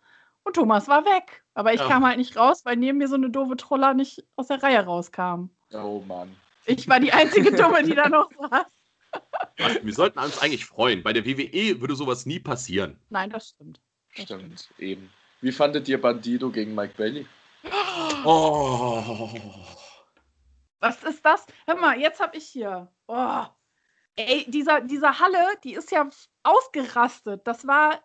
Und Thomas war weg. Aber ich ja. kam halt nicht raus, weil neben mir so eine doofe Troller nicht aus der Reihe rauskam. Oh Mann. Ich war die einzige Dumme, die da noch saß. Ach, wir sollten uns eigentlich freuen. Bei der WWE würde sowas nie passieren. Nein, das stimmt. Das stimmt, stimmt, eben. Wie fandet ihr Bandido gegen Mike Bailey? Oh. Was ist das? Hör mal, jetzt habe ich hier. Oh. ey, dieser, diese Halle, die ist ja ausgerastet. Das war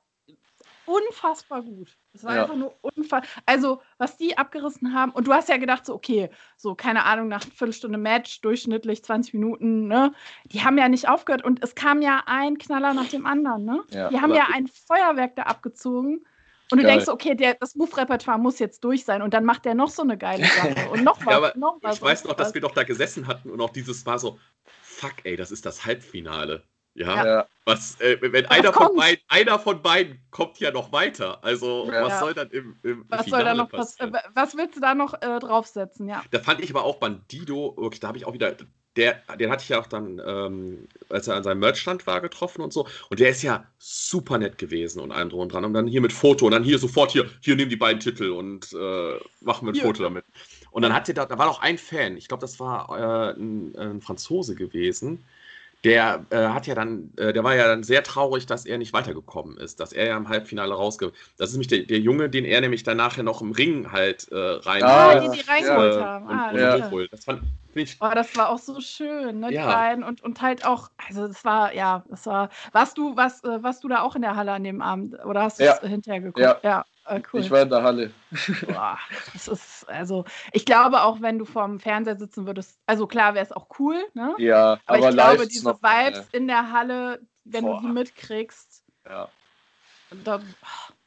unfassbar gut. Das war ja. einfach nur unfassbar. Also, was die abgerissen haben, und du hast ja gedacht, so, okay, so, keine Ahnung, nach einer Viertelstunde Match, durchschnittlich 20 Minuten, ne? Die haben ja nicht aufgehört und es kam ja ein Knaller nach dem anderen, ne? Ja, die haben ja ein Feuerwerk da abgezogen. Und du Geil. denkst, okay, der, das Move-Repertoire muss jetzt durch sein. Und dann macht der noch so eine geile Sache. Und noch was. ja, noch was ich weiß noch, was. dass wir doch da gesessen hatten und auch dieses war so, fuck, ey, das ist das Halbfinale. Ja, ja. was, äh, wenn einer von, beiden, einer von beiden kommt ja noch weiter. Also, ja. was soll dann im, im was Finale soll da noch passieren? Was willst du da noch äh, draufsetzen? Ja. Da fand ich aber auch Bandido, wirklich, da habe ich auch wieder, der, den hatte ich ja auch dann, ähm, als er an seinem Merchstand war, getroffen und so. Und der ist ja super nett gewesen und allem drum und dran. Und dann hier mit Foto und dann hier sofort hier, hier nehmen die beiden Titel und äh, machen wir ein Foto damit. Und dann hat der da, da war noch ein Fan, ich glaube, das war äh, ein, ein Franzose gewesen der äh, hat ja dann, äh, der war ja dann sehr traurig, dass er nicht weitergekommen ist, dass er ja im Halbfinale rausge. Das ist nämlich der, der Junge, den er nämlich dann nachher noch im Ring halt äh, rein. Ah, den die reingeholt ja. haben. Ah, und, ja. Das fand ich. Oh, das war auch so schön, ne? Ja. Klein und, und halt auch, also das war, ja, das war. Warst du, was, äh, warst du da auch in der Halle an dem Abend? Oder hast du ja. es hinterher geguckt? Ja. ja. Ah, cool. Ich war in der Halle. Boah, das ist, also, ich glaube auch, wenn du vorm Fernseher sitzen würdest, also klar wäre es auch cool, ne? Ja, aber, aber ich glaube, diese noch, Vibes äh, in der Halle, wenn boah. du die mitkriegst, ja. Da,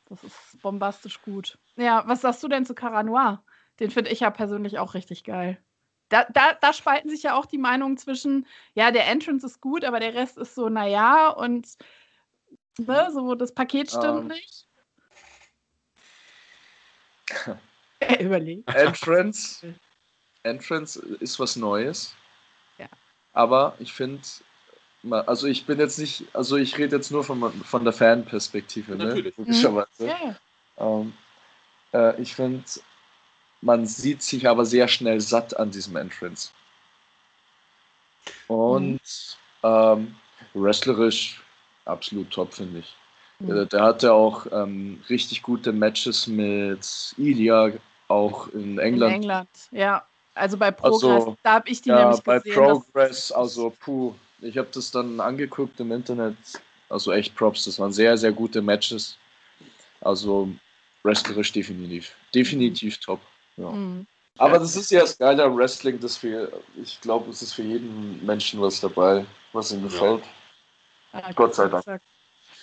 das ist bombastisch gut. Ja, was sagst du denn zu Caranoir? Den finde ich ja persönlich auch richtig geil. Da, da, da spalten sich ja auch die Meinungen zwischen, ja, der Entrance ist gut, aber der Rest ist so, naja, und ne, so das Paket stimmt um, ähm, nicht. Überlegt. Entrance, Entrance ist was Neues. Ja. Aber ich finde, also ich bin jetzt nicht, also ich rede jetzt nur von, von der Fanperspektive, ne? Natürlich. Logischerweise. Mhm. Ja. Ähm, äh, ich finde, man sieht sich aber sehr schnell satt an diesem Entrance. Und mhm. ähm, wrestlerisch absolut top, finde ich. Mhm. Der hatte auch ähm, richtig gute Matches mit Ilya, auch in England. In England, ja. Also bei Progress, also, da habe ich die ja, nämlich bei gesehen. Bei Progress, also puh, ich habe das dann angeguckt im Internet. Also echt Props, das waren sehr, sehr gute Matches. Also wrestlerisch definitiv. Definitiv mhm. top. Ja. Mhm. Aber das ist ja das Geile Wrestling, dass wir, ich glaube, es ist für jeden Menschen was dabei, was ihm gefällt. Ja, Gott sei Dank.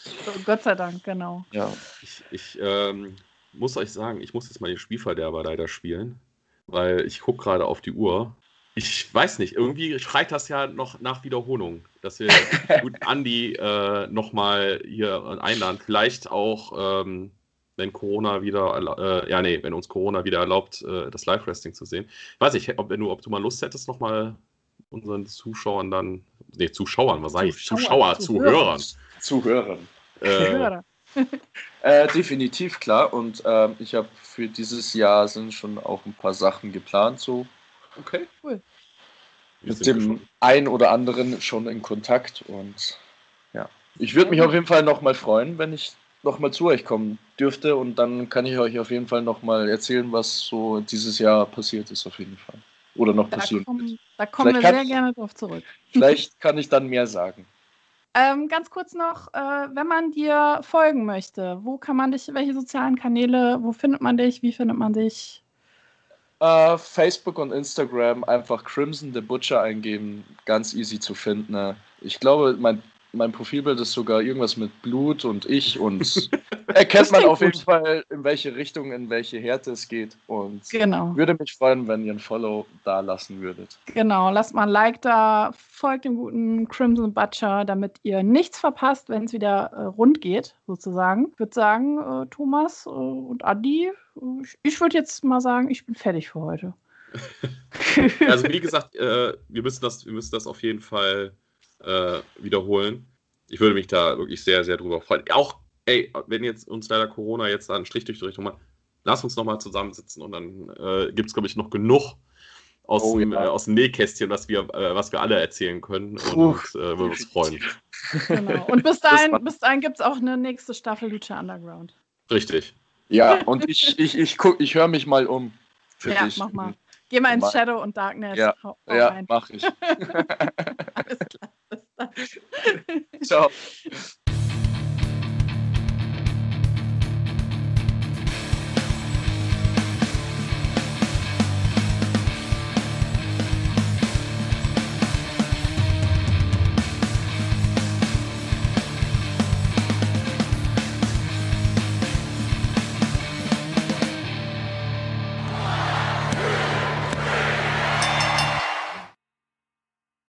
So, Gott sei Dank, genau. Ja. Ich, ich ähm, muss euch sagen, ich muss jetzt mal den Spielverderber leider spielen, weil ich gucke gerade auf die Uhr. Ich weiß nicht, irgendwie schreit das ja noch nach Wiederholung, dass wir gut Andi äh, nochmal hier einladen. Vielleicht auch, ähm, wenn Corona wieder, äh, ja, nee, wenn uns Corona wieder erlaubt, äh, das Live-Wrestling zu sehen. Ich weiß nicht, ob, wenn du, ob du mal Lust hättest, nochmal unseren Zuschauern dann, nee, Zuschauern, was sage ich? Zuschauer, Zuhörern. Zuhörern. Äh, äh, definitiv, klar. Und äh, ich habe für dieses Jahr sind schon auch ein paar Sachen geplant, so. Okay, cool. Mit dem einen oder anderen schon in Kontakt und ja. Ich würde mich auf jeden Fall nochmal freuen, wenn ich nochmal zu euch kommen dürfte und dann kann ich euch auf jeden Fall nochmal erzählen, was so dieses Jahr passiert ist, auf jeden Fall. Oder noch da passieren kommen, Da kommen vielleicht wir sehr gerne drauf zurück. Vielleicht kann ich dann mehr sagen. Ähm, ganz kurz noch, äh, wenn man dir folgen möchte, wo kann man dich, welche sozialen Kanäle, wo findet man dich, wie findet man dich? Uh, Facebook und Instagram einfach Crimson the Butcher eingeben, ganz easy zu finden. Ich glaube, mein mein Profilbild ist sogar irgendwas mit Blut und ich und erkennt man auf jeden Fall, in welche Richtung, in welche Härte es geht. Und genau. würde mich freuen, wenn ihr ein Follow da lassen würdet. Genau, lasst mal ein Like da, folgt dem guten Crimson Butcher, damit ihr nichts verpasst, wenn es wieder äh, rund geht, sozusagen. Ich würde sagen, äh, Thomas äh, und Adi, äh, ich, ich würde jetzt mal sagen, ich bin fertig für heute. also wie gesagt, äh, wir, müssen das, wir müssen das auf jeden Fall äh, wiederholen. Ich würde mich da wirklich sehr, sehr drüber freuen. Auch, ey, wenn jetzt uns leider Corona jetzt da einen Strich durch die Richtung macht, lass uns nochmal zusammensitzen und dann äh, gibt es, glaube ich, noch genug aus, oh, dem, ja. äh, aus dem Nähkästchen, was wir, äh, was wir alle erzählen können und äh, würden uns freuen. Genau. Und bis dahin, bis dahin gibt es auch eine nächste Staffel Lucha Underground. Richtig. Ja, und ich, ich, ich, ich höre mich mal um. ja, dich. mach mal. Geh mal ins Shadow und Darkness. Ja, ja mach ich. Alles klar. Bis dann. dann. Ciao.